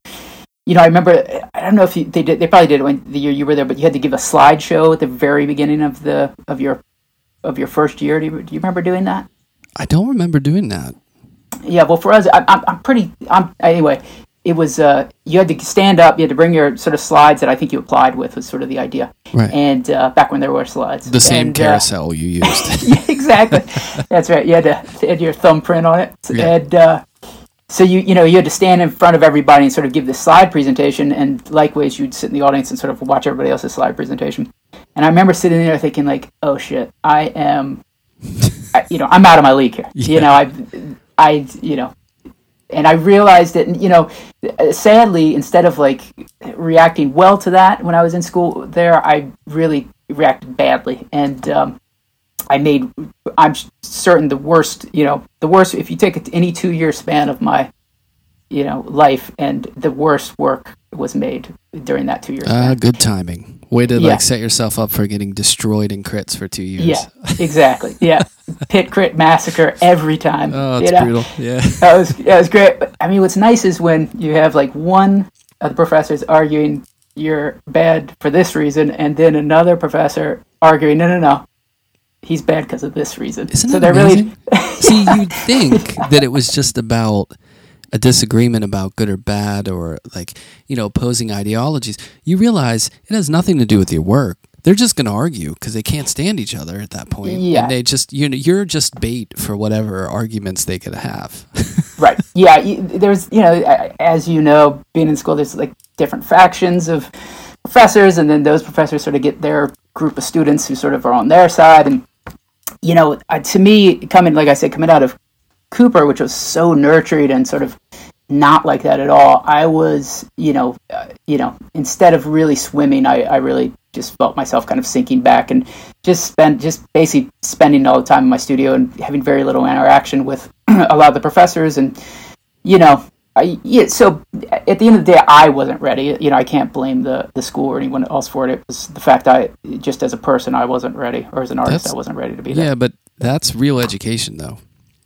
you know, I remember. I don't know if you, they did. They probably did it when the year you were there, but you had to give a slideshow at the very beginning of the of your of your first year. Do you, do you remember doing that? I don't remember doing that. Yeah, well, for us, I, I'm, I'm pretty. I'm anyway. It was uh, you had to stand up. You had to bring your sort of slides that I think you applied with was sort of the idea. Right. And uh, back when there were slides, The same And, uh, carousel you used. yeah, exactly. That's right. You had to had your thumbprint on it, Yeah. and uh, so you you know you had to stand in front of everybody and sort of give this slide presentation, and likewise you'd sit in the audience and sort of watch everybody else's slide presentation. And I remember sitting there thinking like, oh shit, I am, I, you know, I'm out of my league here. You know, I, I, you know. And I realized that, you know, sadly, instead of like reacting well to that when I was in school there, I really reacted badly. And um, I made, I'm certain the worst, you know, the worst, if you take any two year span of my, you know, life and the worst work was made during that two years. span. Ah, good timing. Way to Yeah. like set yourself up for getting destroyed in crits for two years. yeah, exactly. Yeah. Pit crit massacre every time. Oh, you know? brutal. Yeah. That was, that was great. But, I mean, what's nice is when you have like one of the professors arguing you're bad for this reason, and then another professor arguing, no, no, no, he's bad because of this reason. Isn't so that amazing? really, See, you'd think that it was just about a disagreement about good or bad or like, you know, opposing ideologies. You realize it has nothing to do with your work. They're just going to argue because they can't stand each other at that point. Yeah. And they just, you know, you're just bait for whatever arguments they could have. right. Yeah. There's, you know, as you know, being in school, there's like different factions of professors, and then those professors sort of get their group of students who sort of are on their side. And, you know, uh, to me, coming, like I said, coming out of Cooper, which was so nurtured and sort of not like that at all, I was, you know, uh, you know, instead of really swimming, I, I really just felt myself kind of sinking back and just spent just basically spending all the time in my studio and having very little interaction with a lot of the professors and you know I yeah so at the end of the day I wasn't ready you know I can't blame the the school or anyone else for it it was the fact I just as a person I wasn't ready or as an artist That's- I wasn't ready to be there Yeah, but that's real education, though.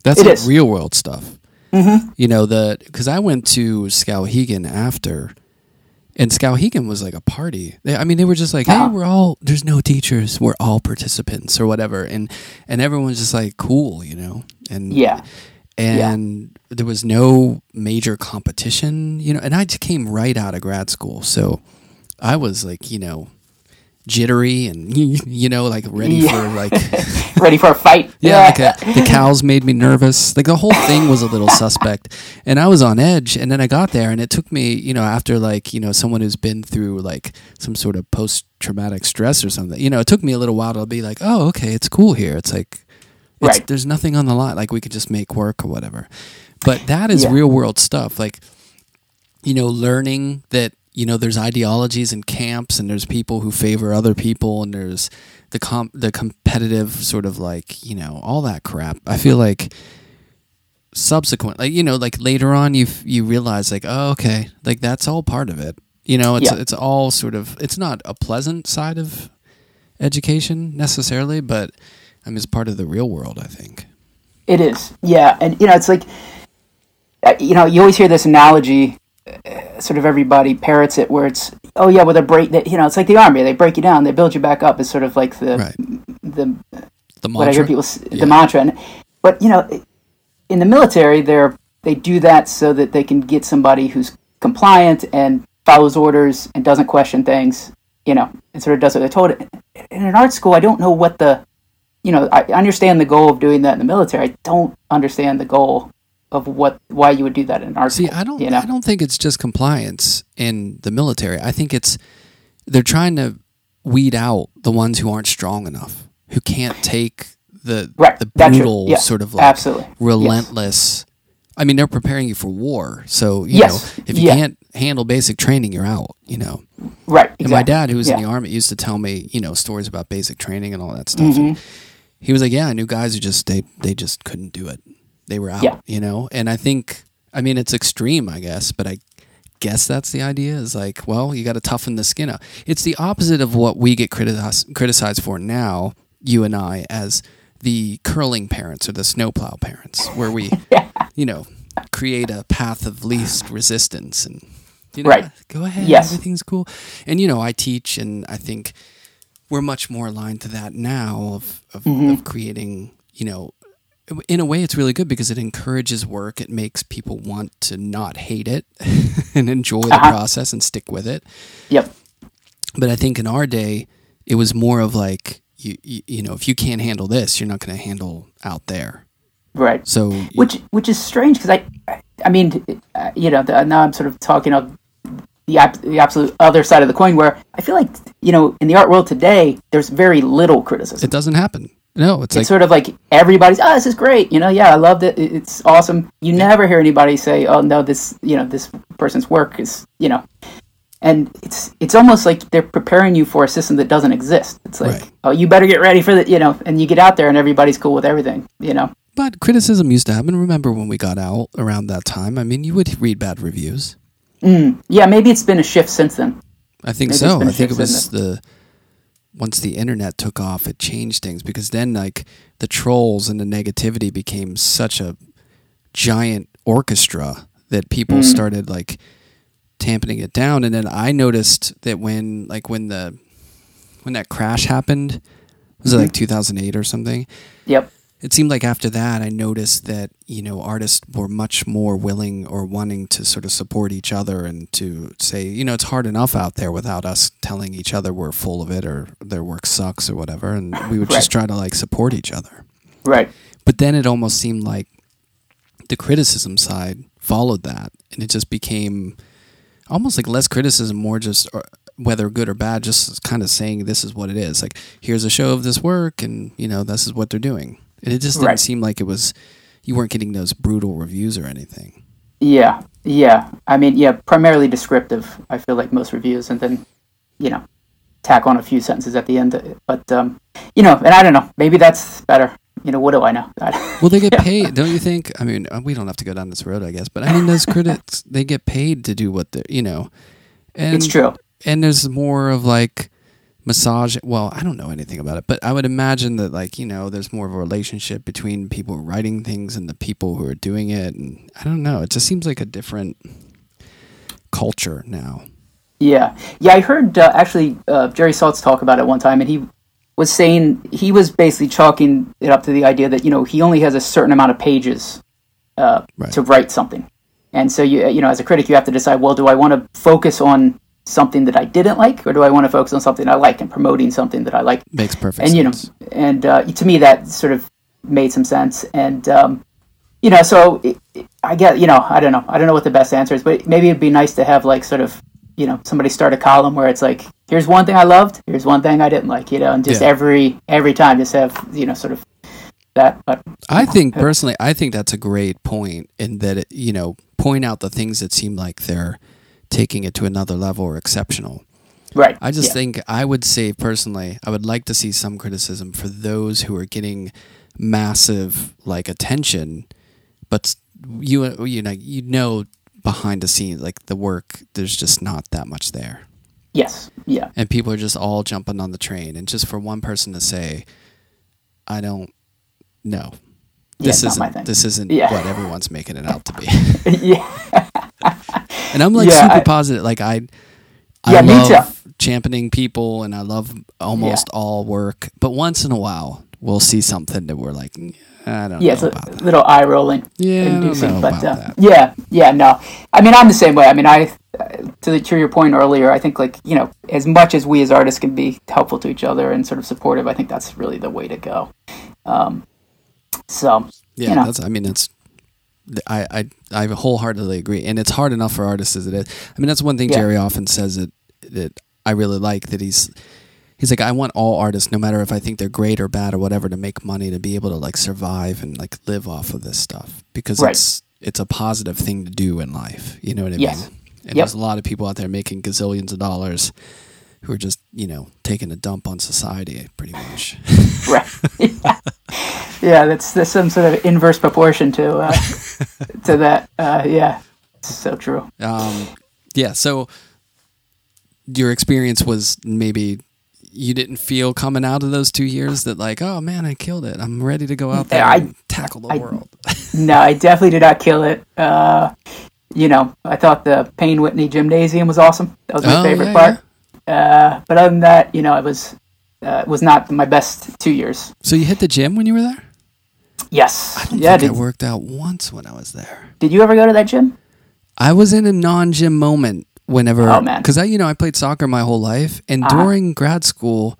That's like real world stuff. Mm-hmm. You know the because I went to Skowhegan after, and Skowhegan was like a party. They, I mean, they were just like, "Hey, Uh-huh. we're all there's no teachers, we're all participants or whatever," and and everyone's just like cool, you know, and yeah and there was no major competition, you know. And I just came right out of grad school, so I was like, you know, jittery and you know, like ready Yeah. for like. ready for a fight Yeah, like uh the cows made me nervous. Like the whole thing was a little suspect, and I was on edge. And then I got there, and it took me, you know, after like you know someone who's been through like some sort of post traumatic stress or something. You know, it took me a little while to be like, oh, okay, it's cool here. It's like, it's, Right. there's nothing on the line. Like we could just make work or whatever. But that is Yeah. real world stuff. Like, you know, learning that you know there's ideologies and camps, and there's people who favor other people, and there's the com- the competitive sort of like you know all that crap. I feel like subsequent, like you know, like later on, you you realize like oh okay, like that's all part of it. You know, it's Yeah. it's all sort of it's not a pleasant side of education necessarily, but I mean it's part of the real world. I think. It is, yeah, and you know, it's like, uh, you know, you always hear this analogy, uh, sort of everybody parrots it, where it's, oh yeah, well they break, that you know, it's like the army, they break you down, they build you back up. It's sort of like the Right. the The what I hear people Yeah. the mantra, and, but you know, in the military, they're they do that so that they can get somebody who's compliant and follows orders and doesn't question things, you know, and sort of does what they're told. In an art school, I don't know what the you know, I understand the goal of doing that in the military. I don't understand the goal of what why you would do that in art See. I don't. You know? I don't think it's just compliance in the military. I think it's they're trying to weed out the ones who aren't strong enough, who can't take the Right, the brutal Yeah, sort of like absolutely. Yes. relentless. I mean, they're preparing you for war, so you Yes, know if you yeah. can't handle basic training, you're out. You know. Right. And my dad, who was in the army, used to tell me, you know, stories about basic training and all that stuff. Mm-hmm. And he was like, "Yeah, I knew guys who just they they just couldn't do it. They were out, Yeah. you know." And I think, I mean, it's extreme, I guess, but I guess that's the idea. Is like, well, you got to toughen the skin up. It's the opposite of what we get criticized criticized for now, you and I, as the curling parents or the snowplow parents, where we, you know, create a path of least resistance and. You know, Right. Go ahead. Yes. Everything's cool. And you know, I teach, and I think we're much more aligned to that now of of, Mm-hmm. of creating, you know, in a way it's really good because it encourages work. It makes people want to not hate it and enjoy the Uh-huh. process and stick with it. Yep. But I think in our day, it was more of like you you, you know, if you can't handle this, you're not going to handle out there. Right. So which which is strange because I, I I mean uh, you know the, now I'm sort of talking of the ab- the absolute other side of the coin where I feel like you know in the art world today there's very little criticism. it doesn't happen. No, it's like sort of like everybody's oh this is great you know yeah I loved it It- it's awesome. You never hear anybody say oh no this you know this person's work is you know. And it's it's almost like they're preparing you for a system that doesn't exist. It's like, Right. oh, you better get ready for the, you know, and you get out there and everybody's cool with everything, you know. But criticism used to happen. Remember when we got out around that time? I mean, you would read bad reviews. Yeah, maybe it's been a shift since then. I think Maybe so. I think it was the once the internet took off, it changed things because then like the trolls and the negativity became such a giant orchestra that people Mm-hmm. started like tamping it down. And then I noticed that when like when the when that crash happened, was it like Mm-hmm. 2008 or something? Yep. It seemed like after that i noticed that you know artists were much more willing or wanting to sort of support each other and to say you know it's hard enough out there without us telling each other we're full of it or their work sucks or whatever. And we would just try to like support each other. Right. but then it almost seemed like the criticism side followed that and it just became almost like less criticism more just uh, whether good or bad just kind of saying this is what it is. Like here's a show of this work and you know this is what they're doing it just didn't Right. seem like it was you weren't getting those brutal reviews or anything Yeah. Yeah. I mean, yeah, primarily descriptive. I feel like most reviews, and then, you know, tack on a few sentences at the end. But um, you know, and I don't know. Maybe that's better. You know, what do I know? well they get paid don't you think i mean we don't have to go down this road i guess but i mean those critics they get paid to do what they're you know and it's true. and there's more of like massage well i don't know anything about it but i would imagine that like you know there's more of a relationship between people writing things and the people who are doing it and i don't know it just seems like a different culture now Yeah, yeah. I heard uh, actually uh, Jerry Saltz talk about it one time, and he was saying he was basically chalking it up to the idea that you know he only has a certain amount of pages uh, Right. to write something, and so you you know as a critic you have to decide well do I want to focus on something that I didn't like or do I want to focus on something I like and promoting something that I like? Makes perfect and you know sense. and uh, to me that sort of made some sense. And um, you know so it, it- i get you know i don't know. I don't know what the best answer is but maybe it'd be nice to have like sort of you know somebody start a column where it's like here's one thing i loved here's one thing i didn't like you know and just Yeah. every every time just have you know sort of that but I think personally, I think that's a great point in that it, you know point out the things that seem like they're taking it to another level or exceptional. right I just yeah. think I would say personally, I would like to see some criticism for those who are getting massive like attention, but you you know you know behind the scenes like the work there's just not that much there, yes yeah and people are just all jumping on the train, and just for one person to say, I don't know. This not isn't this isn't Yeah. what everyone's making it out to be. yeah And I'm like Yeah, super I- positive. Like I, I Yeah, love championing people, and I love almost all work. But once in a while, we'll see something that we're like, "Mm, I don't know. yeah it's a little eye rolling Yeah, inducing, but about uh, that. yeah, yeah, no. I mean, I'm the same way. I mean, I to the, to your point earlier, I think like you know, as much as we as artists can be helpful to each other and sort of supportive, I think that's really the way to go. Um, so Yeah, you know. that's. I mean, it's. I, I I wholeheartedly agree, and it's hard enough for artists as it is. I mean, that's one thing Yeah. Jerry often says that that I really like that he's he's like I want all artists, no matter if I think they're great or bad or whatever, to make money to be able to like survive and like live off of this stuff because Right. it's it's a positive thing to do in life. You know what I Yes. mean? And Yep. there's a lot of people out there making gazillions of dollars who are just you know taking a dump on society, pretty much. right, yeah. yeah, that's some sort of inverse proportion to uh, to that. Uh, yeah, it's so true. Um, yeah. So your experience was maybe you didn't feel coming out of those two years that like, oh man, I killed it. I'm ready to go out there I- and tackle the I- world. No, I definitely did not kill it. Uh, you know, I thought the Payne Whitney Gymnasium was awesome. That was my Oh, favorite yeah, part. Uh, but other than that, you know, it was uh, was not my best two years. So you hit the gym when you were there? Yes. I don't yeah. think Did, I worked out once when I was there. did you ever go to that gym? I was in a non-gym moment whenever, Oh, man. because I, you know, I played soccer my whole life, and Uh-huh. during grad school,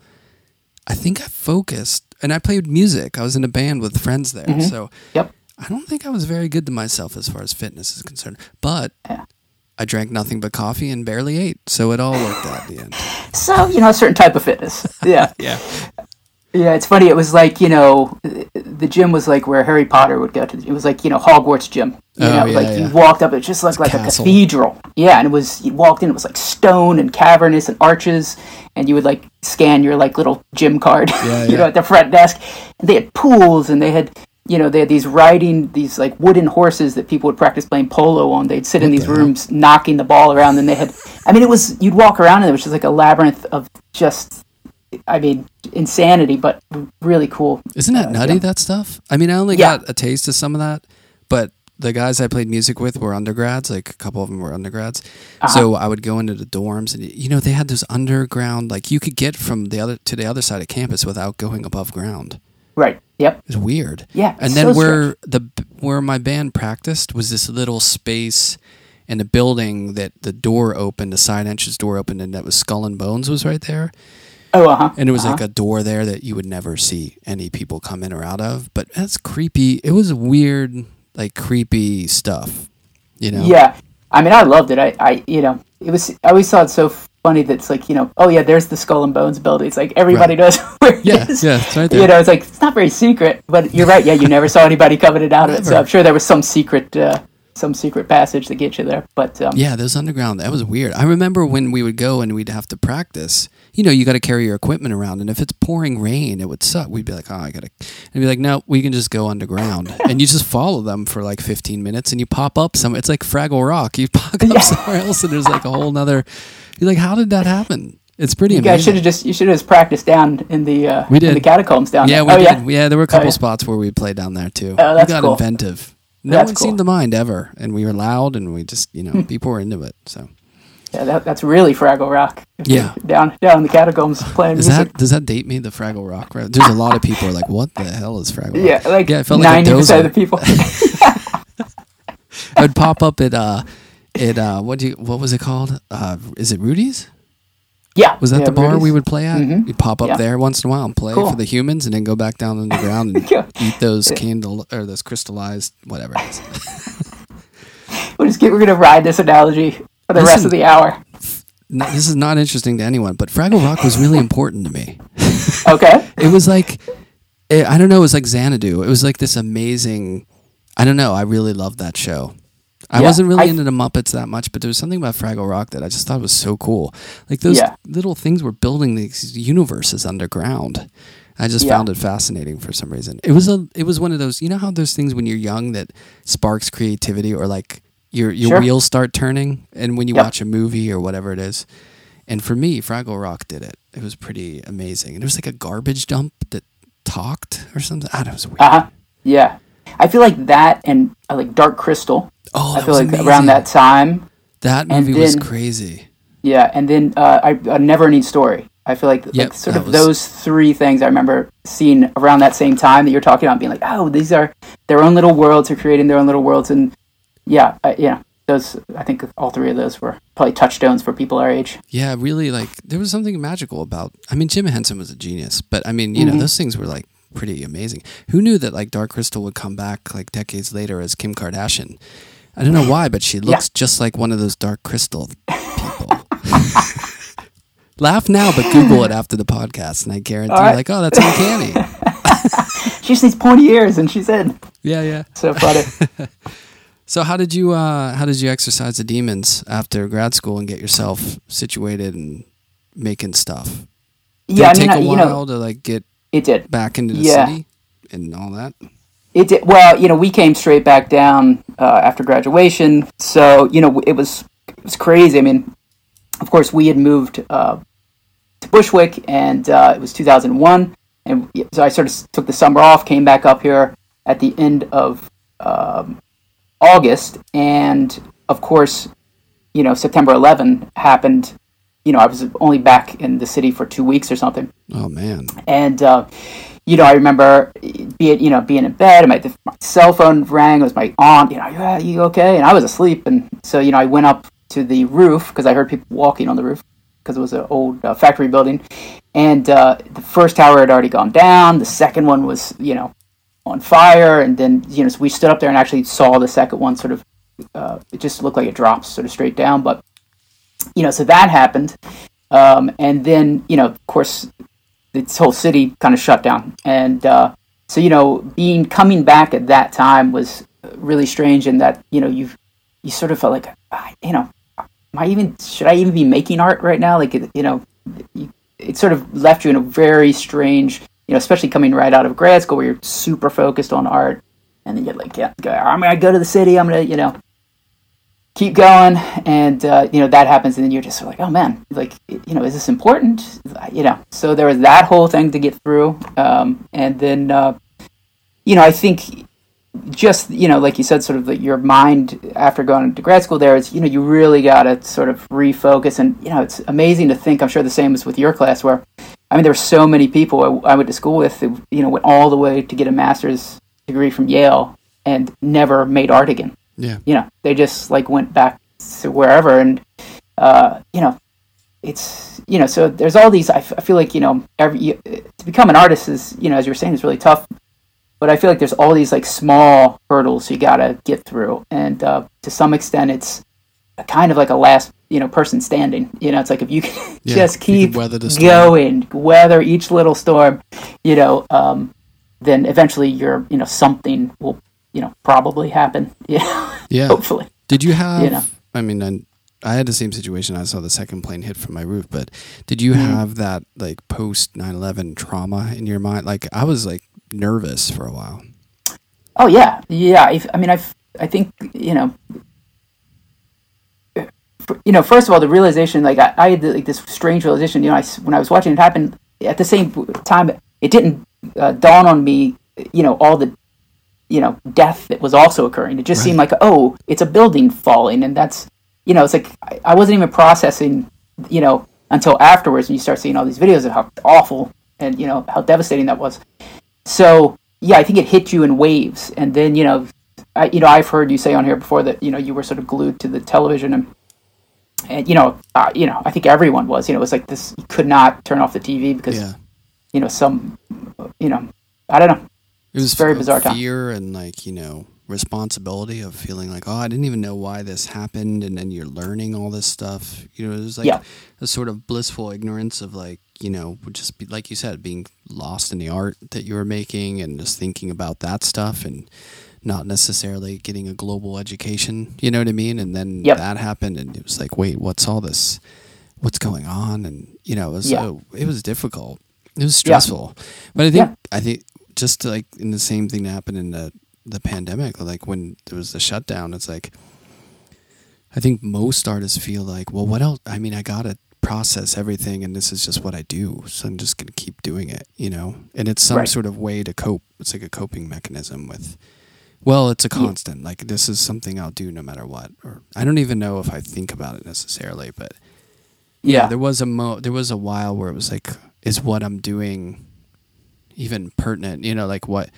I think I focused, and I played music. I was in a band with friends there, Mhm. so Yep. I don't think I was very good to myself as far as fitness is concerned. But Yeah. I drank nothing but coffee and barely ate, so it all worked out at the end. So you know, a certain type of fitness. Yeah. Yeah, Yeah, it's funny. It was like you know, the gym was like where Harry Potter would go to. It was like you know Hogwarts gym. You Oh, know, yeah, like yeah. you walked up, it just looked like castle. a cathedral. Yeah, and it was you walked in, it was like stone and cavernous and arches, and you would like scan your like little gym card, Yeah, you know, at the front desk. And they had pools, and they had you know they had these riding these like wooden horses that people would practice playing polo on. They'd sit in these the rooms knocking the ball around, and they had. I mean, it was you'd walk around, and it was just like a labyrinth of just I mean, insanity, but really cool. isn't that Uh, nutty? yeah. That stuff. I mean, I only Yeah. got a taste of some of that, but the guys I played music with were undergrads. Like a couple of them were undergrads. Uh-huh. So I would go into the dorms, and you know they had those underground. Like you could get from the other to the other side of campus without going above ground. Right. Yep. It's weird. Yeah. and then so where strange. the where my band practiced was this little space in a building that the door opened, the side entrance door opened, and that was Skull and Bones was right there, Oh, uh huh. and it was like a door there that you would never see any people come in or out of. But that's creepy. It was weird, like creepy stuff. You know? Yeah. I mean, I loved it. I, I, you know, it was. I always thought so funny that it's like, you know, oh yeah, there's the Skull and Bones building. It's like everybody Right. knows where it Yeah, is. yeah, it's right there. You know, it's like it's not very secret, but you're right. Yeah, you never saw anybody coming in and out of it. So I'm sure there was some secret, uh, some secret passage to get you there. But um, Yeah, those underground. That was weird. I remember when we would go and we'd have to practice. You know, you got to carry your equipment around, and if it's pouring rain, it would suck. We'd be like, "Oh, I gotta," and be like, "No, we can just go underground." and you just follow them for like 15 minutes, and you pop up some. It's like Fraggle Rock. You pop up somewhere else, and there's like a whole nother. You're like, "How did that happen?" It's pretty you guys should have just you should have just practiced down in the uh, We in did. the catacombs down Yeah, there. we oh, did. Yeah. there were a couple yeah. spots where we played down there too. Oh, that's we got cool. inventive. No That's one cool. seemed to mind ever, and we were loud, and we just, you know, people were into it. So, Yeah, that, that's really Fraggle Rock. Yeah. down down in the catacombs playing Is music. that does that date me? The Fraggle Rock? Right? There's a lot of people are like, "What the hell is Fraggle Rock?" yeah, like yeah, it felt like ninety percent of the people. I would pop up at uh, at uh, what do you what was it called? Uh, is it Rudy's? Yeah, Was that yeah, the bar Rudy's. we would play at? Mhm. We'd pop up Yeah. there once in a while and play Cool. for the humans, and then go back down on the ground and Yeah. eat those candle or those crystallized whatever. It is. We'll just get, we're gonna ride this analogy for the rest of the hour. No, this is not interesting to anyone, but Fraggle Rock was really important to me. Okay. It was like, it, I don't know, it was like Xanadu. It was like this amazing. I don't know. I really loved that show. I Yeah, wasn't really I- into the Muppets that much, but there was something about Fraggle Rock that I just thought was so cool. Like those Yeah. little things were building these universes underground. I just Yeah. found it fascinating for some reason. It was a. It was one of those. You know how those things when you're young that sparks creativity or like your your Sure. wheels start turning, and when you Yep. watch a movie or whatever it is. And for me, Fraggle Rock did it. It was pretty amazing. And there was like a garbage dump that talked or something. I don't know, it was weird. Uh huh. Yeah. I feel like that and uh, like Dark Crystal. Oh, I feel like amazing. around that time. That movie was crazy. Yeah, and then uh, I, a NeverEnding Story. I feel like, Yep, like sort of was- those three things I remember seeing around that same time that you're talking about, being like, oh, these are their own little worlds. They're creating their own little worlds, and yeah, uh, yeah. Those I think all three of those were probably touchstones for people our age. Yeah, really like there was something magical about I mean Jim Henson was a genius, but I mean, you know, Mhm. those things were like pretty amazing. Who knew that like Dark Crystal would come back like decades later as Kim Kardashian? I don't know why, but she looks just like one of those Dark Crystal people. Laugh now, but Google it after the podcast, and I guarantee, right. like, oh, that's uncanny. She just needs pointy ears, and she's in. yeah, yeah. So funny. So how did you uh how did you exercise the demons after grad school and get yourself situated and making stuff? Did yeah, I it mean, take I, a you while know, to like get it did. back into the Yeah. city and all that? It did. Well, you know, we came straight back down uh, after graduation, so you know, it was it was crazy. I mean, of course, we had moved uh, to Bushwick, and uh, it was 2001, and so I sort of took the summer off, came back up here at the end of um, August, and of course, you know, September 11 happened. you know, I was only back in the city for two weeks or something. Oh man. And uh, you know, I remember being, you know, being in bed, and my, my cell phone rang. It was my aunt. You know, yeah, you okay? And I was asleep, and so you know, I went up to the roof because I heard people walking on the roof because it was an old uh, factory building, and uh, the first tower had already gone down. The second one was, you know, on fire, and then you know, so we stood up there and actually saw the second one sort of. Uh, it just looked like it drops sort of straight down, but you know, so that happened, um, and then you know, of course, this whole city kind of shut down, and uh, so you know, being coming back at that time was really strange, in that you know, you you sort of felt like, you know, am I even should I even be making art right now? Like, you know, it sort of left you in a very strange, you know, especially coming right out of grad school where you're super focused on art, and then you're like, yeah, I'm gonna go to the city, I'm gonna, you know, keep going, and uh, you know that happens, and then you're just like, oh man, like, you know, is this important? You know, so there was that whole thing to get through, um, and then, uh, you know, I think just you know like you said sort of the, your mind after going to grad school there is you know you really got to sort of refocus and you know it's amazing to think i'm sure the same as with your class where i mean there were so many people i, I went to school with who you know went all the way to get a master's degree from yale and never made art again Yeah. you know they just like went back to wherever and uh, you know it's you know so there's all these I, f- I feel like you know every you, to become an artist is you know as you were saying is really tough but I feel like there's all these like small hurdles you gotta get through, and uh, to some extent, it's kind of like a last you know person standing. You know, it's like if you can Yeah, just keep can weather the storm. going, weather each little storm, you know, um, then eventually you're you know something will you know probably happen. Yeah, Yeah. hopefully. Did you have? You know. I mean, I, I had the same situation. I saw the second plane hit from my roof, but did you Mm-hmm. have that like post 9/11 trauma in your mind? Like I was like nervous for a while. Oh yeah, yeah. I, I mean, I, I think you know, you know. First of all, the realization, like I, I had like this strange realization. You know, I when I was watching it happen, at the same time, it didn't uh, dawn on me. You know, all the, you know, death that was also occurring. It just seemed like, oh, it's a building falling, and that's, you know, it's like I, I wasn't even processing, you know, until afterwards, and you start seeing all these videos of how awful and you know how devastating that was. So yeah, I think it hit you in waves, and then you know, I, you know, I've heard you say on here before that you know you were sort of glued to the television, and and you know, uh, you know, I think everyone was. You know, it was like this: you could not turn off the TV because Yeah. you know some, you know, I don't know. It was very bizarre time. fear and like you know responsibility of feeling like oh I didn't even know why this happened and then you're learning all this stuff you know there's like Yeah. a sort of blissful ignorance of like you know would just be like you said being lost in the art that you were making and just thinking about that stuff and not necessarily getting a global education you know what I mean and then Yep. that happened and it was like wait what's all this what's going on and you know it was Yeah. so it was difficult it was stressful but I think I think just like in the same thing that happened in the the pandemic, like when there was the shutdown, it's like I think most artists feel like, well, what else? I mean, I gotta process everything, and this is just what I do, so I'm just gonna keep doing it, you know. And it's some Right. sort of way to cope. It's like a coping mechanism with. Well, it's a constant. Like this is something I'll do no matter what. Or I don't even know if I think about it necessarily, but Yeah, there was a mo there was a while where it was like is what i'm doing even pertinent you know like what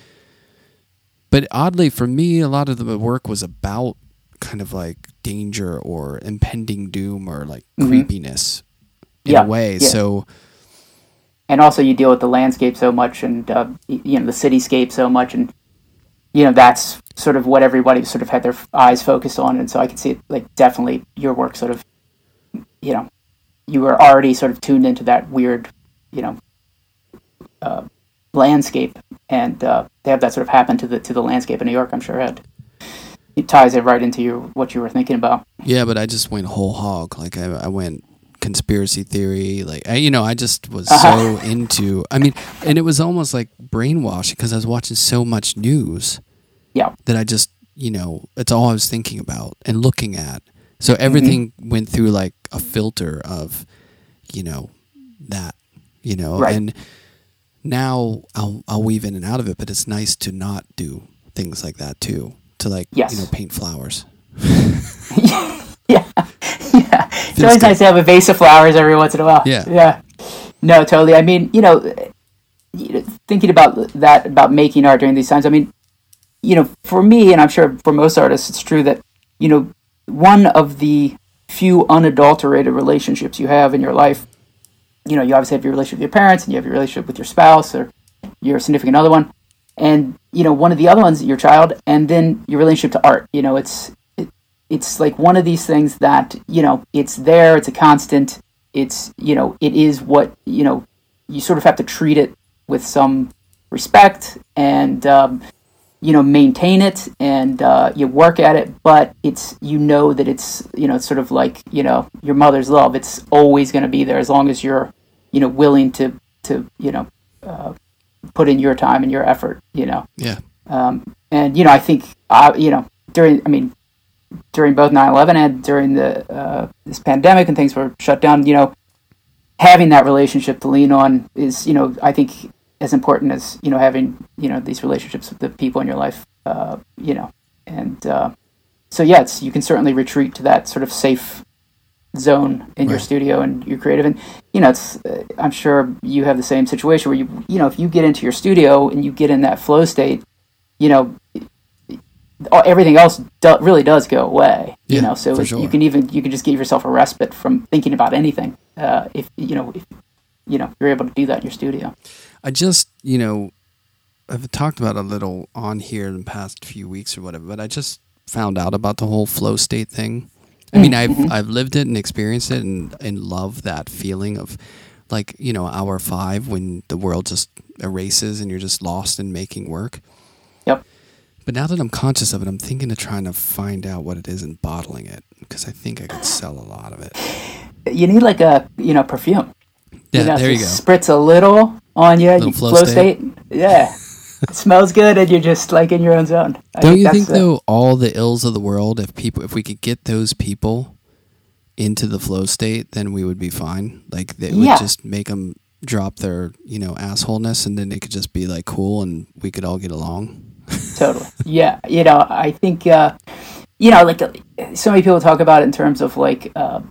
but oddly for me a lot of the work was about kind of like danger or impending doom or like Mhm. creepiness in Yeah, a way yeah. so and also you deal with the landscape so much, and uh, you know the cityscape so much, and you know that's sort of what everybody sort of had their eyes focused on, and so I can see it like definitely your work sort of, you know, you were already sort of tuned into that weird, you know, uh, landscape, and uh, to have that sort of happen to the to the landscape in New York, I'm sure it, it ties it right into your what you were thinking about. yeah but i just went whole hog like i, I went conspiracy theory like I, you know i just was Uh-huh. so into i mean and it was almost like brainwashing because i was watching so much news Yeah, that I just, you know, it's all I was thinking about and looking at. So Mm-hmm. everything went through like a filter of, you know, that, you know, Right. and now I'll I'll weave in and out of it, but it's nice to not do things like that too. To like, Yes. you know, paint flowers. yeah, yeah, it's always good. nice to have a vase of flowers every once in a while. Yeah. yeah. No, totally. I mean, you know, thinking about that about making art during these times. I mean, you know, for me, and I'm sure for most artists, it's true that you know one of the few unadulterated relationships you have in your life. You know, you obviously have your relationship with your parents, and you have your relationship with your spouse or your significant other one, and you know, one of the other ones, your child, and then your relationship to art. You know, it's it, it's like one of these things that you know, it's there, it's a constant. It's you know, it is what you know. You sort of have to treat it with some respect and um, you know maintain it and uh, you work at it but it's you know that it's you know it's sort of like you know your mother's love it's always going to be there as long as you're you know willing to to you know uh, put in your time and your effort you know Yeah. um, and you know i think uh, you know during i mean during both 9-11 and during the uh, this pandemic and things were shut down you know having that relationship to lean on is you know i think as important as you know having you know these relationships with the people in your life uh, you know and uh, so yeah it's you can certainly retreat to that sort of safe zone in your studio and you're creative and you know it's uh, i'm sure you have the same situation where you you know if you get into your studio and you get in that flow state you know everything else do, really does go away you know so it- sure. you can even you can just give yourself a respite from thinking about anything uh, if you know if you know you're able to do that in your studio I just, you know, I've talked about a little on here in the past few weeks or whatever, but I just found out about the whole flow state thing. I mean, I've mm-hmm. I've lived it and experienced it and and love that feeling of like, you know, hour 5 when the world just erases and you're just lost in making work. yep But now that I'm conscious of it, I'm thinking of trying to find out what it is and bottling it because I think I could sell a lot of it. you need like a you know perfume Yeah, you know, there you go. spritz a little on you, Little flow flow, state. state. Yeah, it smells good, and you're just like in your own zone. I Don't you think the- though all the ills of the world, if people, if we could get those people into the flow state, then we would be fine. Like they would Yeah. just make them drop their, you know, assholeness, and then it could just be like cool, and we could all get along. totally. Yeah, you know, I think uh, you know, like uh, so many people talk about it in terms of like uh,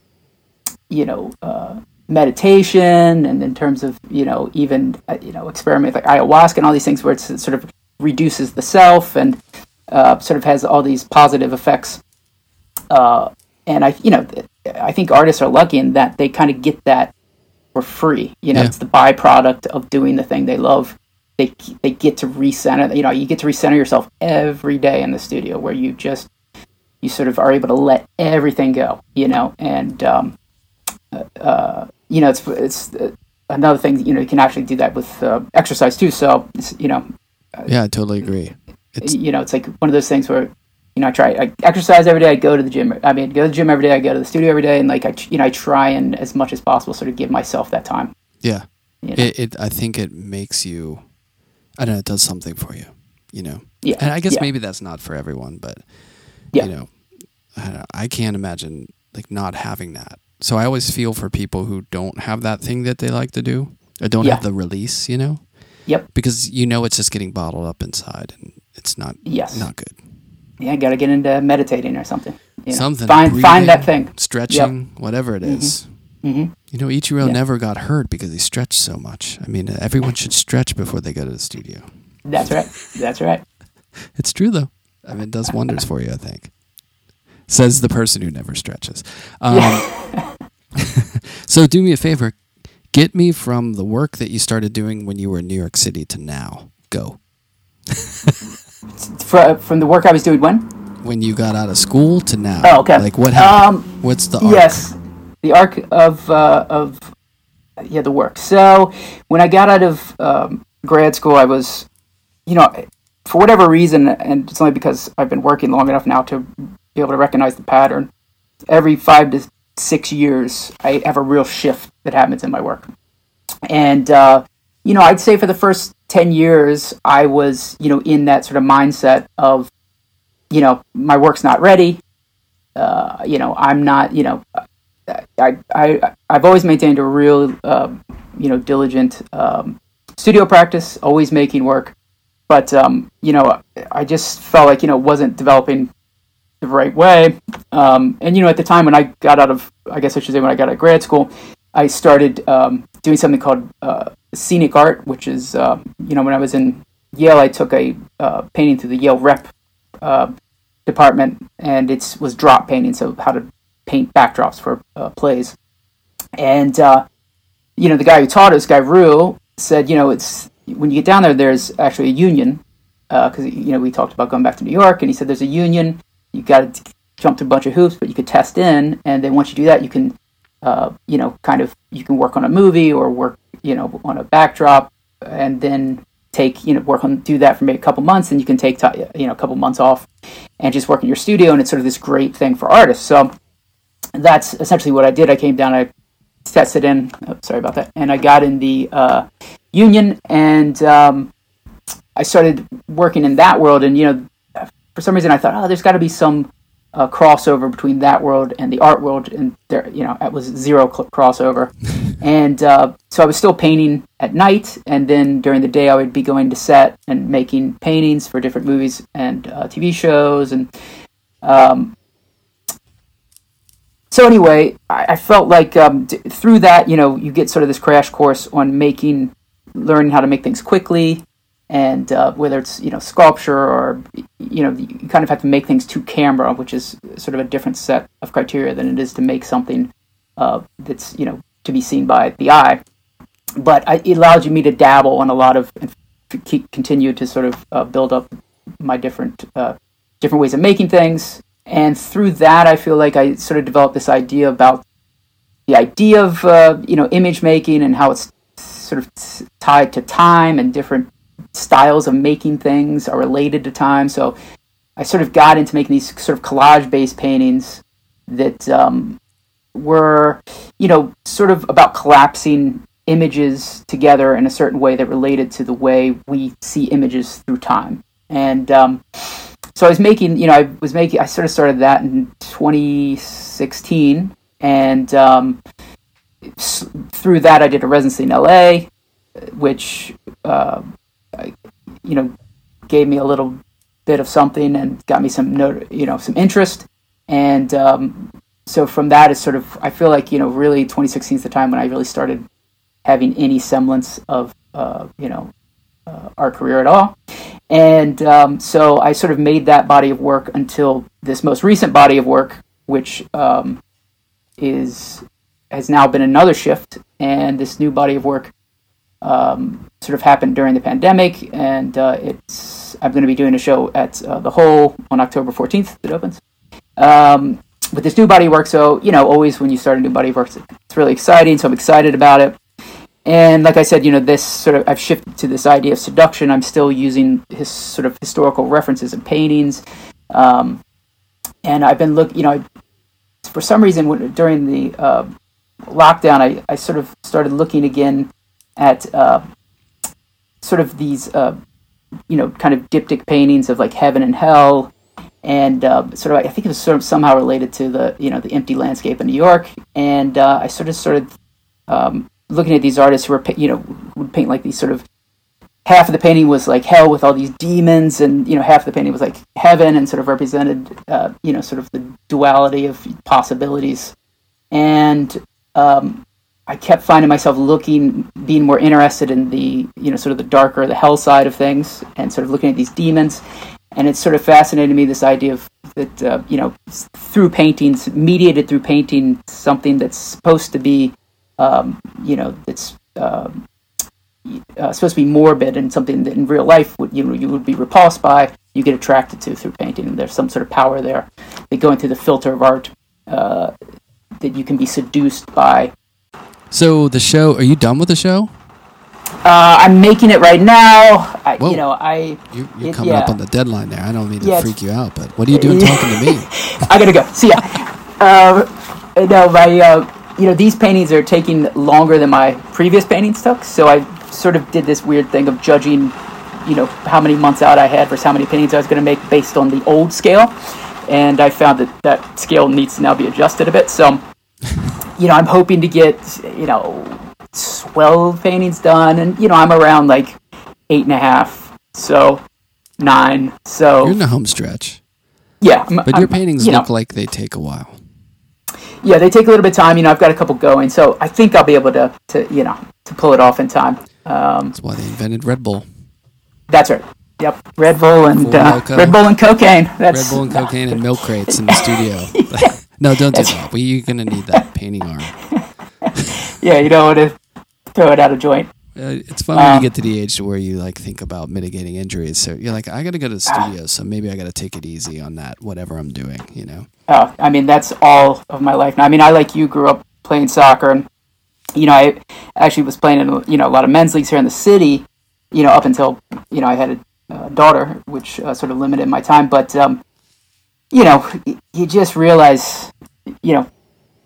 you know uh, meditation, and in terms of you know even uh, you know experiment like ayahuasca and all these things where it's, it sort of reduces the self and uh, sort of has all these positive effects. Uh, and I, you know, I think artists are lucky in that they kind of get that for free. You know, Yeah. it's the byproduct of doing the thing they love. They they get to recenter. You know, you get to recenter yourself every day in the studio, where you just you sort of are able to let everything go. You know, and um, uh, you know, it's it's uh, another thing. You know, you can actually do that with uh, exercise too. So, it's, you know, Yeah, I totally agree. It's you know, it's like one of those things where, you know, I try, I exercise every day. I go to the gym. I mean, go to the gym every day. I go to the studio every day, and like I, you know, I try and as much as possible, sort of give myself that time. yeah. You know? It, it I think it makes you. I don't know. It does something for you. You know. yeah, And I guess yeah. maybe that's not for everyone, but Yeah. you know, I, don't know, I can't imagine like not having that. So I always feel for people who don't have that thing that they like to do, or don't Yeah. have the release, you know, Yep. because you know it's just getting bottled up inside, and it's not Yes. not good. Yeah, got to get into meditating or something. You know? Something Find find that thing. stretching, whatever it is. hmm You know, Ichiro Yeah. never got hurt because he stretched so much. I mean, everyone should stretch before they go to the studio. That's right. That's right. It's true though. I mean, it does wonders for you. I think. Says the person who never stretches. Um, so do me a favor, get me from the work that you started doing when you were in New York City to now. Go. Fr- from the work I was doing when? When you got out of school to now. Oh, okay. Like what happened? Um, What's the arc? Yes, the arc of uh, of yeah the work. So when I got out of um, grad school, I was, you know, for whatever reason, and it's only because I've been working long enough now to be able to recognize the pattern. Every five to six years, I have a real shift that happens in my work, and uh, you know, I'd say for the first ten years, I was you know in that sort of mindset of, you know, my work's not ready uh, you know, I'm not, you know, I, I, I've always maintained a real, uh, you know, diligent um, studio practice, always making work. But, um, you know, I just felt like, you know, wasn't developing the right way. Um, and you know, at the time when I got out of, I guess I should say when I got out of grad school, I started um, doing something called uh, scenic art, which is uh, you know when I was in Yale, I took a uh, painting through the Yale Rep uh, department, and it was drop painting, so how to paint backdrops for uh, plays. And uh, you know, the guy who taught us, Guy Rue, said, you know, it's when you get down there, there's actually a union because you know we talked about going back to New York, and he said there's a union. You got to jump through a bunch of hoops, but you could test in, and then once you do that, you can, uh, you know, kind of you can work on a movie or work, you know, on a backdrop, and then take you know work on do that for maybe a couple months, and you can take t- you know a couple months off and just work in your studio, and it's sort of this great thing for artists. So that's essentially what I did. I came down, I tested in. Oh, sorry about that, and I got in the uh, union, and um, I started working in that world, and you know, for some reason I thought, oh, there's got to be some uh, crossover between that world and the art world, and there, you know, it was zero cl- crossover. and uh, so I was still painting at night, and then during the day I would be going to set and making paintings for different movies and uh, TV shows, and um, so anyway, I, I felt like um, d- through that, you know, you get sort of this crash course on making, learning how to make things quickly, and uh, whether it's you know sculpture or you know you kind of have to make things to camera, which is sort of a different set of criteria than it is to make something uh, that's you know to be seen by the eye. But I, it allows me to dabble on a lot of and keep, continue to sort of uh, build up my different uh, different ways of making things, and through that, I feel like I sort of developed this idea about the idea of uh, you know image making and how it's sort of tied to time and different styles of making things are related to time. So I sort of got into making these sort of collage based paintings that um, were, you know, sort of about collapsing images together in a certain way that related to the way we see images through time. And um, so I was making, you know, I was making, I sort of started that in 2016. And um, through that, I did a residency in LA, which uh, you know, gave me a little bit of something and got me some, you know, some interest. And um, so from that, it's sort of, I feel like, you know, really 2016 is the time when I really started having any semblance of, uh, you know, uh, art career at all. And um, so I sort of made that body of work until this most recent body of work, which um, is has now been another shift. And this new body of work um, sort of happened during the pandemic, and uh, it's I'm going to be doing a show at uh, the Hole on October 14th. It opens. Um, with this new body work, so you know, always when you start a new body work, it's really exciting. So I'm excited about it. And like I said, you know, this sort of I've shifted to this idea of seduction. I'm still using his sort of historical references and paintings, um, and I've been look, you know, for some reason during the uh, lockdown, I, I sort of started looking again at uh, sort of these, uh, you know, kind of diptych paintings of like heaven and hell, and uh, sort of I think it was sort of somehow related to the you know the empty landscape in New York, and uh, I sort of started um, looking at these artists who were you know would paint like these sort of half of the painting was like hell with all these demons, and you know half of the painting was like heaven and sort of represented uh, you know sort of the duality of possibilities, and um, I kept finding myself looking, being more interested in the, you know, sort of the darker, the hell side of things, and sort of looking at these demons. And it sort of fascinated me this idea of that, uh, you know, through paintings, mediated through painting, something that's supposed to be, um, you know, that's uh, uh, supposed to be morbid and something that in real life would you know, you would be repulsed by, you get attracted to through painting. And there's some sort of power there. That going through the filter of art, uh, that you can be seduced by so the show, are you done with the show? Uh, I'm making it right now. I, you know, I you, are coming yeah. up on the deadline there. I don't mean to yeah, freak you out, but what are you doing talking to me? I gotta go. See ya. Uh, no, my uh, you know these paintings are taking longer than my previous paintings took, so I sort of did this weird thing of judging, you know, how many months out I had versus how many paintings I was going to make based on the old scale, and I found that that scale needs to now be adjusted a bit. So you know, I'm hoping to get, you know, 12 paintings done. And, you know, I'm around like eight and a half. So nine. So you're in the home stretch. yeah. I'm- But I'm- your paintings you know, look like they take a while. yeah, they take a little bit of time. You know, I've got a couple going, so I think I'll be able to, to you know, to pull it off in time. Um, That's why they invented Red Bull. that's right. Yep, Red Bull and uh, Red Bull and cocaine. Red Bull and cocaine and milk crates in the studio. No, don't do that. We, you're gonna need that painting arm. yeah. You don't want to throw it out of joint. Uh, it's fun when Um, you get to the age to where you like think about mitigating injuries. So you're like, I got to go to the studio, so maybe I got to take it easy on that, whatever I'm doing. You know? Oh, I mean, that's all of my life now. I mean, I like you grew up playing soccer, and you know, I actually was playing in you know a lot of men's leagues here in the city. You know, up until you know I had a uh, daughter, which uh, sort of limited my time. But um, you know, you just realize, you know,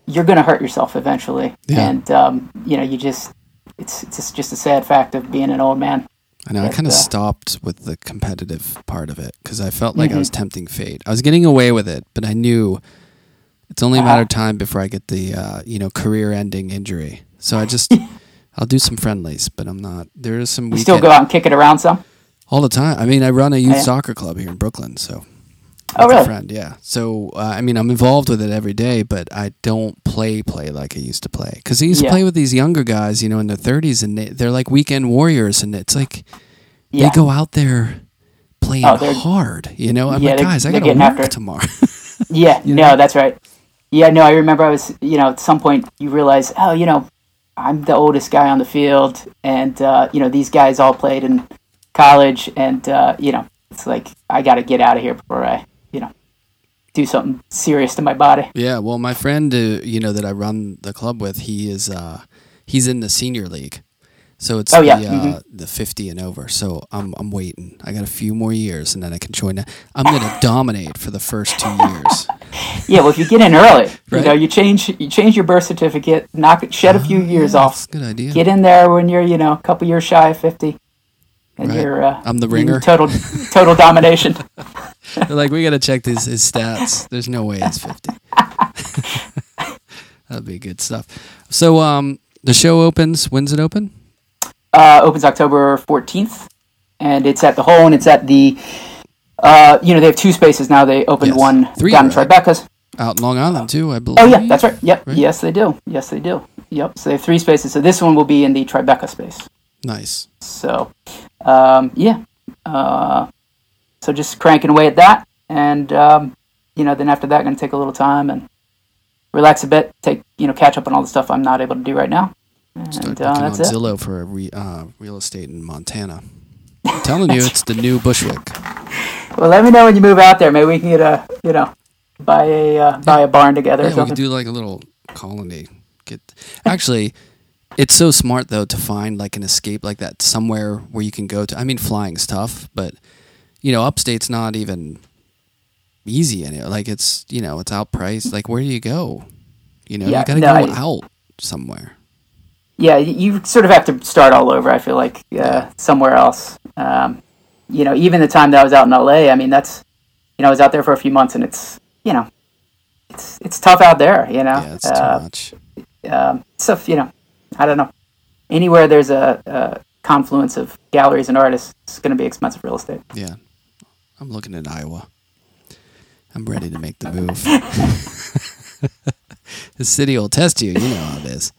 you're going to hurt yourself eventually, Yeah. and um, you know, you just it's it's just a sad fact of being an old man. I know. I kind of uh, stopped with the competitive part of it because I felt like I was tempting fate. I was getting away with it, but I knew it's only a matter of time before I get the uh, you know career-ending injury. So I just I'll do some friendlies, but I'm not. There is some You weekend still go out and kick it around some. all the time. I mean, I run a youth yeah. soccer club here in Brooklyn, so. Oh, really? friend, yeah. So uh, I mean, I'm involved with it every day, but I don't play play like I used to play. Because I used to play with these younger guys, you know, in their 30s, and they, they're like weekend warriors, and it's like Yeah. they go out there playing Oh, hard. You know, I'm Yeah, like, guys, I got to work tomorrow. Yeah, You no, that's right. Yeah, no, I remember I was, you know, at some point you realize, oh, you know, I'm the oldest guy on the field, and uh, you know these guys all played in college, and uh, you know it's like I got to get out of here before I, know, do something serious to my body. yeah. Well, my friend, uh, you know, that I run the club with, he is uh, he's in the senior league. So it's Oh, the, yeah, uh, the 50 and over. So I'm I'm waiting. I got a few more years, and then I can join. That. I'm gonna dominate for the first two years. Yeah, well, if you get in early, you know, you change you change your birth certificate, knock shed a few years Oh, Yeah, off, good idea. get in there when you're, you know, a couple years shy of fifty, and Right. you're uh, I'm the ringer. total total domination. They're like, we got to check his, his stats. There's no way it's 50. That'd be good stuff. So, um, the show opens. When's it open? uh, opens October 14th, and it's at the Hole, and it's at the, uh, you know, they have two spaces now. They opened Yes. one Three, down in? Tribeca's. Out in Long Island too, I believe. Oh yeah, that's right. Yep. Right. Yes, they do. Yes, they do. Yep. So they have three spaces. So this one will be in the Tribeca space. Nice. So, um, yeah. Uh, so just cranking away at that, and um, you know, then after that, going to take a little time and relax a bit, take you know, catch up on all the stuff I'm not able to do right now. And Start uh, on that's it. Zillow for a re, uh, real estate in Montana. I'm telling you, it's the new Bushwick. Well, let me know when you move out there. Maybe we can get a, you know, buy a uh, buy a barn together Yeah, we could do like a little colony. Get actually, it's so smart though to find like an escape like that somewhere where you can go to. I mean, flying's tough, but you know, upstate's not even easy in it. Like it's you know, it's outpriced. Like where do you go? You know, Yeah, you gotta no, go I- out somewhere. yeah, you sort of have to start all over. I feel like uh, somewhere else. Um, you know, even the time that I was out in LA, I mean, that's you know, I was out there for a few months, and it's you know, it's it's tough out there. You know, Yeah, it's uh, too much. um, stuff. You know, I don't know. Anywhere there's a, a confluence of galleries and artists, it's going to be expensive real estate. Yeah, I'm looking at Iowa. I'm ready to make the move. the city will test you. You know how it is.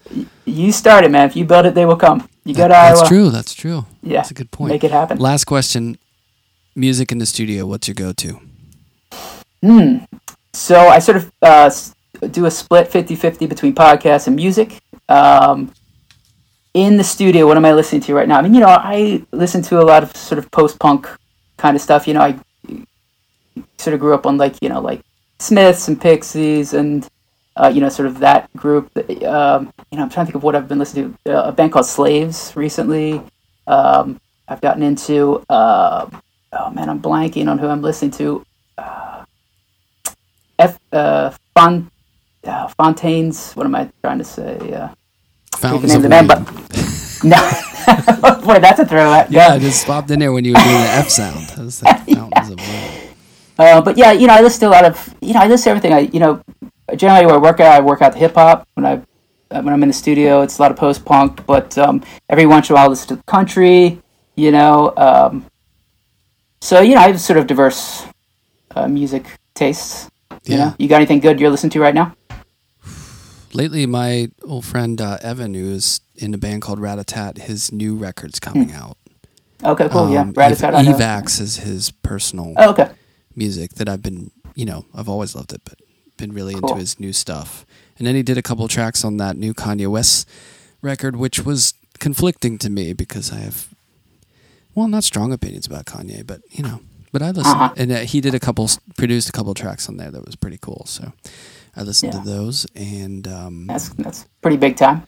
You start it, man. If you build it, they will come. You go to That's true. That's true. Yeah, That's a good point. Make it happen. Last question. Music in the studio. What's your go-to? Hmm. So I sort of uh, do a split 50-50 between podcasts and music. Um, in the studio, what am I listening to right now? I mean, you know, I listen to a lot of sort of post-punk kind of stuff. You know, I sort of grew up on like, you know, like Smiths and Pixies and, uh, you know, sort of that group. Um, you know, I'm trying to think of what I've been listening to. Uh, a band called Slaves recently. Um, I've gotten into, uh, oh man, I'm blanking on who I'm listening to. F uh, Fon, uh, Fontaine's. What am I trying to say? Fountains name the band, but no, boy, that's a throwback. Yeah, I just popped in there when you were doing the F sound. That was the Fountains of Wayne. Uh, but yeah, you know, I listen to a lot of, you know, I listen to everything. I, you know, generally when I work out, I work out the hip hop. When I uh, when I'm in the studio, it's a lot of post punk. But um, every once in a while, I listen to country. You know, um, so you know, I have sort of diverse uh, music tastes. You Yeah. know, you got anything good you're listening to right now? Lately, my old friend uh, Evan, who is in a band called Ratatat, his new record's coming out. Okay, cool. yeah, Um, Ratatat. Ev- know. Evax is his personal Oh, okay. music that I've been, you know, I've always loved it, but been really Cool. into his new stuff. And then he did a couple tracks on that new Kanye West record, which was conflicting to me because I have, well, not strong opinions about Kanye, but you know, but I listened, Uh-huh. and uh, he did a couple, produced a couple tracks on there that was pretty cool. So I listened Yeah. to those, and um, That's that's pretty big time.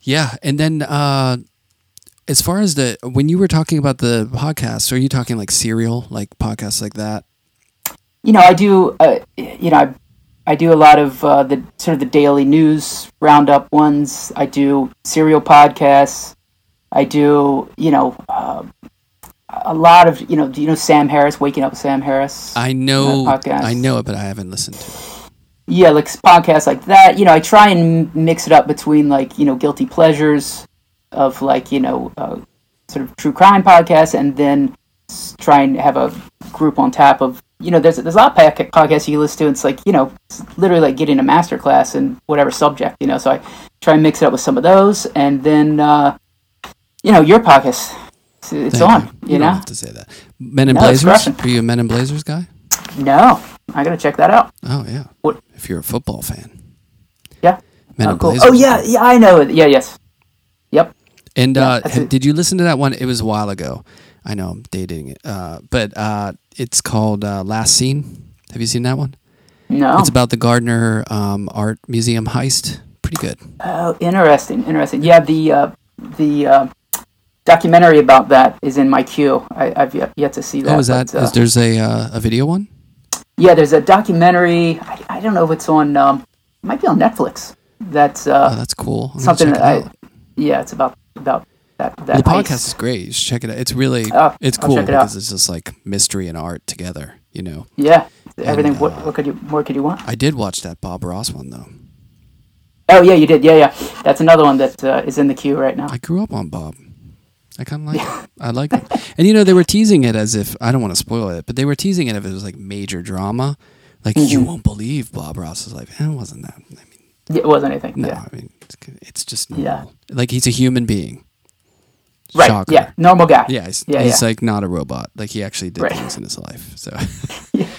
yeah, and then uh, as far as the when you were talking about the podcast, are you talking like serial, like podcasts like that? you know, I do, uh, you know, I, I do a lot of uh, the sort of the daily news roundup ones. I do serial podcasts. I do, you know, uh, a lot of, you know, do you know Sam Harris, Waking Up with Sam Harris? I know. I know it, but I haven't listened to it. Yeah, like podcasts like that. You know, I try and mix it up between like, you know, guilty pleasures of like, you know, uh, sort of true crime podcasts and then try and have a group on tap of, you know, there's, there's a lot of podca- podcasts you listen to. It's like, you know, it's literally like getting a master class in whatever subject, you know, so I try and mix it up with some of those. And then, uh, you know, your podcast, it's, on, you. you, don't know? have to say that. Men in No, Blazers. Are you a Men in Blazers guy? No, I got to check that out. Oh yeah. What- If you're a football fan, Yeah. Men oh, cool. Blazers. oh, yeah, yeah, I know it. Yeah, yes. Yep. And Yeah, uh, did you listen to that one? It was a while ago. I know I'm dating it, uh, but uh, it's called uh, Last Seen. Have you seen that one? No. It's about the Gardner um, Art Museum heist. Pretty good. Oh, interesting, interesting. Yeah, the uh, the uh, documentary about that is in my queue. I, I've yet, yet to see that. oh, is that? but, uh, is there's a uh, a video one? Yeah, there's a documentary. I, I don't know if it's on. Um, it might be on Netflix. That's uh, Oh, that's cool. I'm something that I. Yeah, it's about about that. that Well, the heist. podcast is great. You should check it out. It's really Oh, it's I'll cool it out. because it's just like mystery and art together. You know. Yeah, everything. And, what, uh, what could you more could you want? I did watch that Bob Ross one though. Oh yeah, you did. Yeah, yeah. That's another one that uh, is in the queue right now. I grew up on Bob. I kind of like it. I like it. And you know, they were teasing it as if I don't want to spoil it, but they were teasing it if it was like major drama. Like you Mhm. won't believe Bob Ross's life. And it wasn't that. I mean, it wasn't anything. no, Yeah. I mean, it's, it's just Yeah. Like he's a human being. Right. Shocker. Yeah. Normal guy. Yeah, he's, Yeah, he's yeah. like not a robot. Like he actually did Right. things in his life. So, Yeah.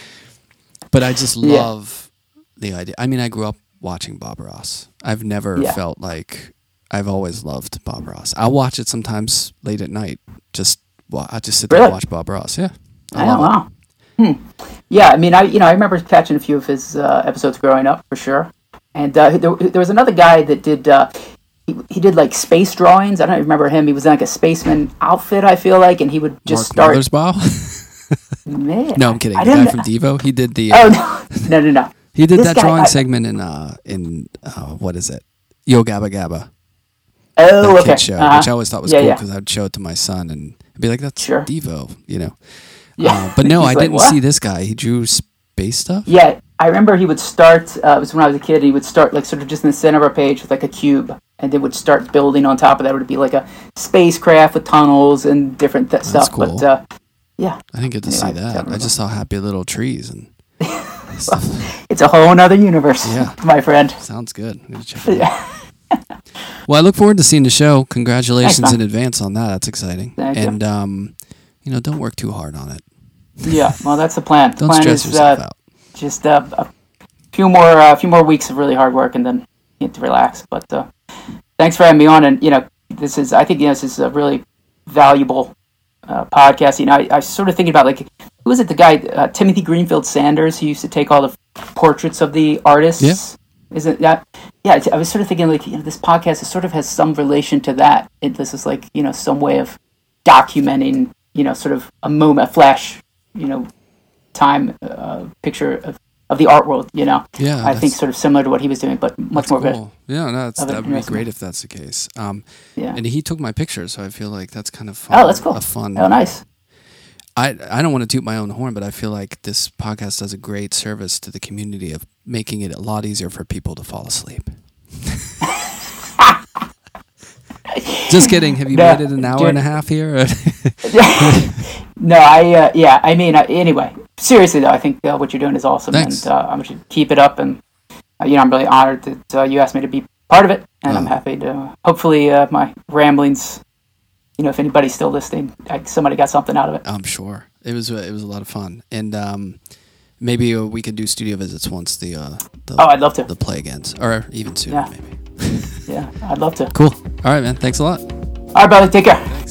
but I just love the idea. I mean, I grew up watching Bob Ross. I've never felt like I've always loved Bob Ross. I'll watch it sometimes late at night. Just wa- I just sit there Really? and watch Bob Ross. Yeah, I Oh, it. wow. Hmm. Yeah, I mean, I you know I remember catching a few of his uh, episodes growing up for sure, and uh, there, there was another guy that did uh, he, he did like space drawings. I don't remember him. He was in like a spaceman outfit. I feel like, and he would just Mark start. Man, no, I'm kidding. I The guy from Devo. He did the. Oh uh, no, no, no, no. He did this that guy- drawing I- segment in uh in uh, what is it? Yo Gabba Gabba. Oh, that okay. kid show, Uh-huh. which I always thought was Yeah, cool yeah. because I'd show it to my son and I'd be like, "That's Sure. Devo," you know. Yeah. Uh, but no, I like, didn't "What?" see this guy. He drew space stuff. Yeah, I remember he would start. Uh, it was when I was a kid. He would start like sort of just in the center of a page with like a cube, and then would start building on top of that. It would be like a spacecraft with tunnels and different th- stuff. cool. But uh, yeah, I didn't get to Yeah, see I that. I just saw happy little trees and stuff. it's a whole other universe, Yeah. my friend. Sounds good. I'm gonna check it out. Well, I look forward to seeing the show. Congratulations in advance on that. That's exciting. Thank you. and um, you know, don't work too hard on it. Yeah, well, that's the plan. Don't plan stress is yourself uh, out. just uh, a few more, uh, a few more weeks of really hard work, and then get to relax. But uh, thanks for having me on. And you know, this is, I think, you know, this is a really valuable uh, podcast. You know, I, I was sort of thinking about like, who was it? The guy uh, Timothy Greenfield Sanders, who used to take all the portraits of the artists. Yeah. Isn't that? Yeah, I was sort of thinking like, you know, this podcast sort of has some relation to that. It, this is like, you know, some way of documenting, you know, sort of a moment, a flash, you know, time uh, picture of, of the art world. You know, Yeah, I think sort of similar to what he was doing, but much more good. cool. Yeah, no, that would be great if that's the case. Um, Yeah. and he took my picture, so I feel like that's kind of fun. Oh, that's cool. A fun. Oh, nice. I I don't want to toot my own horn, but I feel like this podcast does a great service to the community of making it a lot easier for people to fall asleep. Just kidding. Have you No, made it an hour dude. and a half here? no, I uh, yeah, I mean, uh, anyway, seriously though, I think uh, what you're doing is awesome, Thanks. and uh, I'm going to keep it up. And uh, you know, I'm really honored that uh, you asked me to be part of it, and I'm Oh. happy to. Hopefully, uh, my ramblings. You know, if anybody's still listening, somebody got something out of it. I'm sure it was it was a lot of fun, and um, maybe we could do studio visits once the uh, the, Oh, I'd love to. the play ends, or even sooner, Yeah. maybe. Yeah, I'd love to. Cool. All right, man. Thanks a lot. All right, brother. Take care. I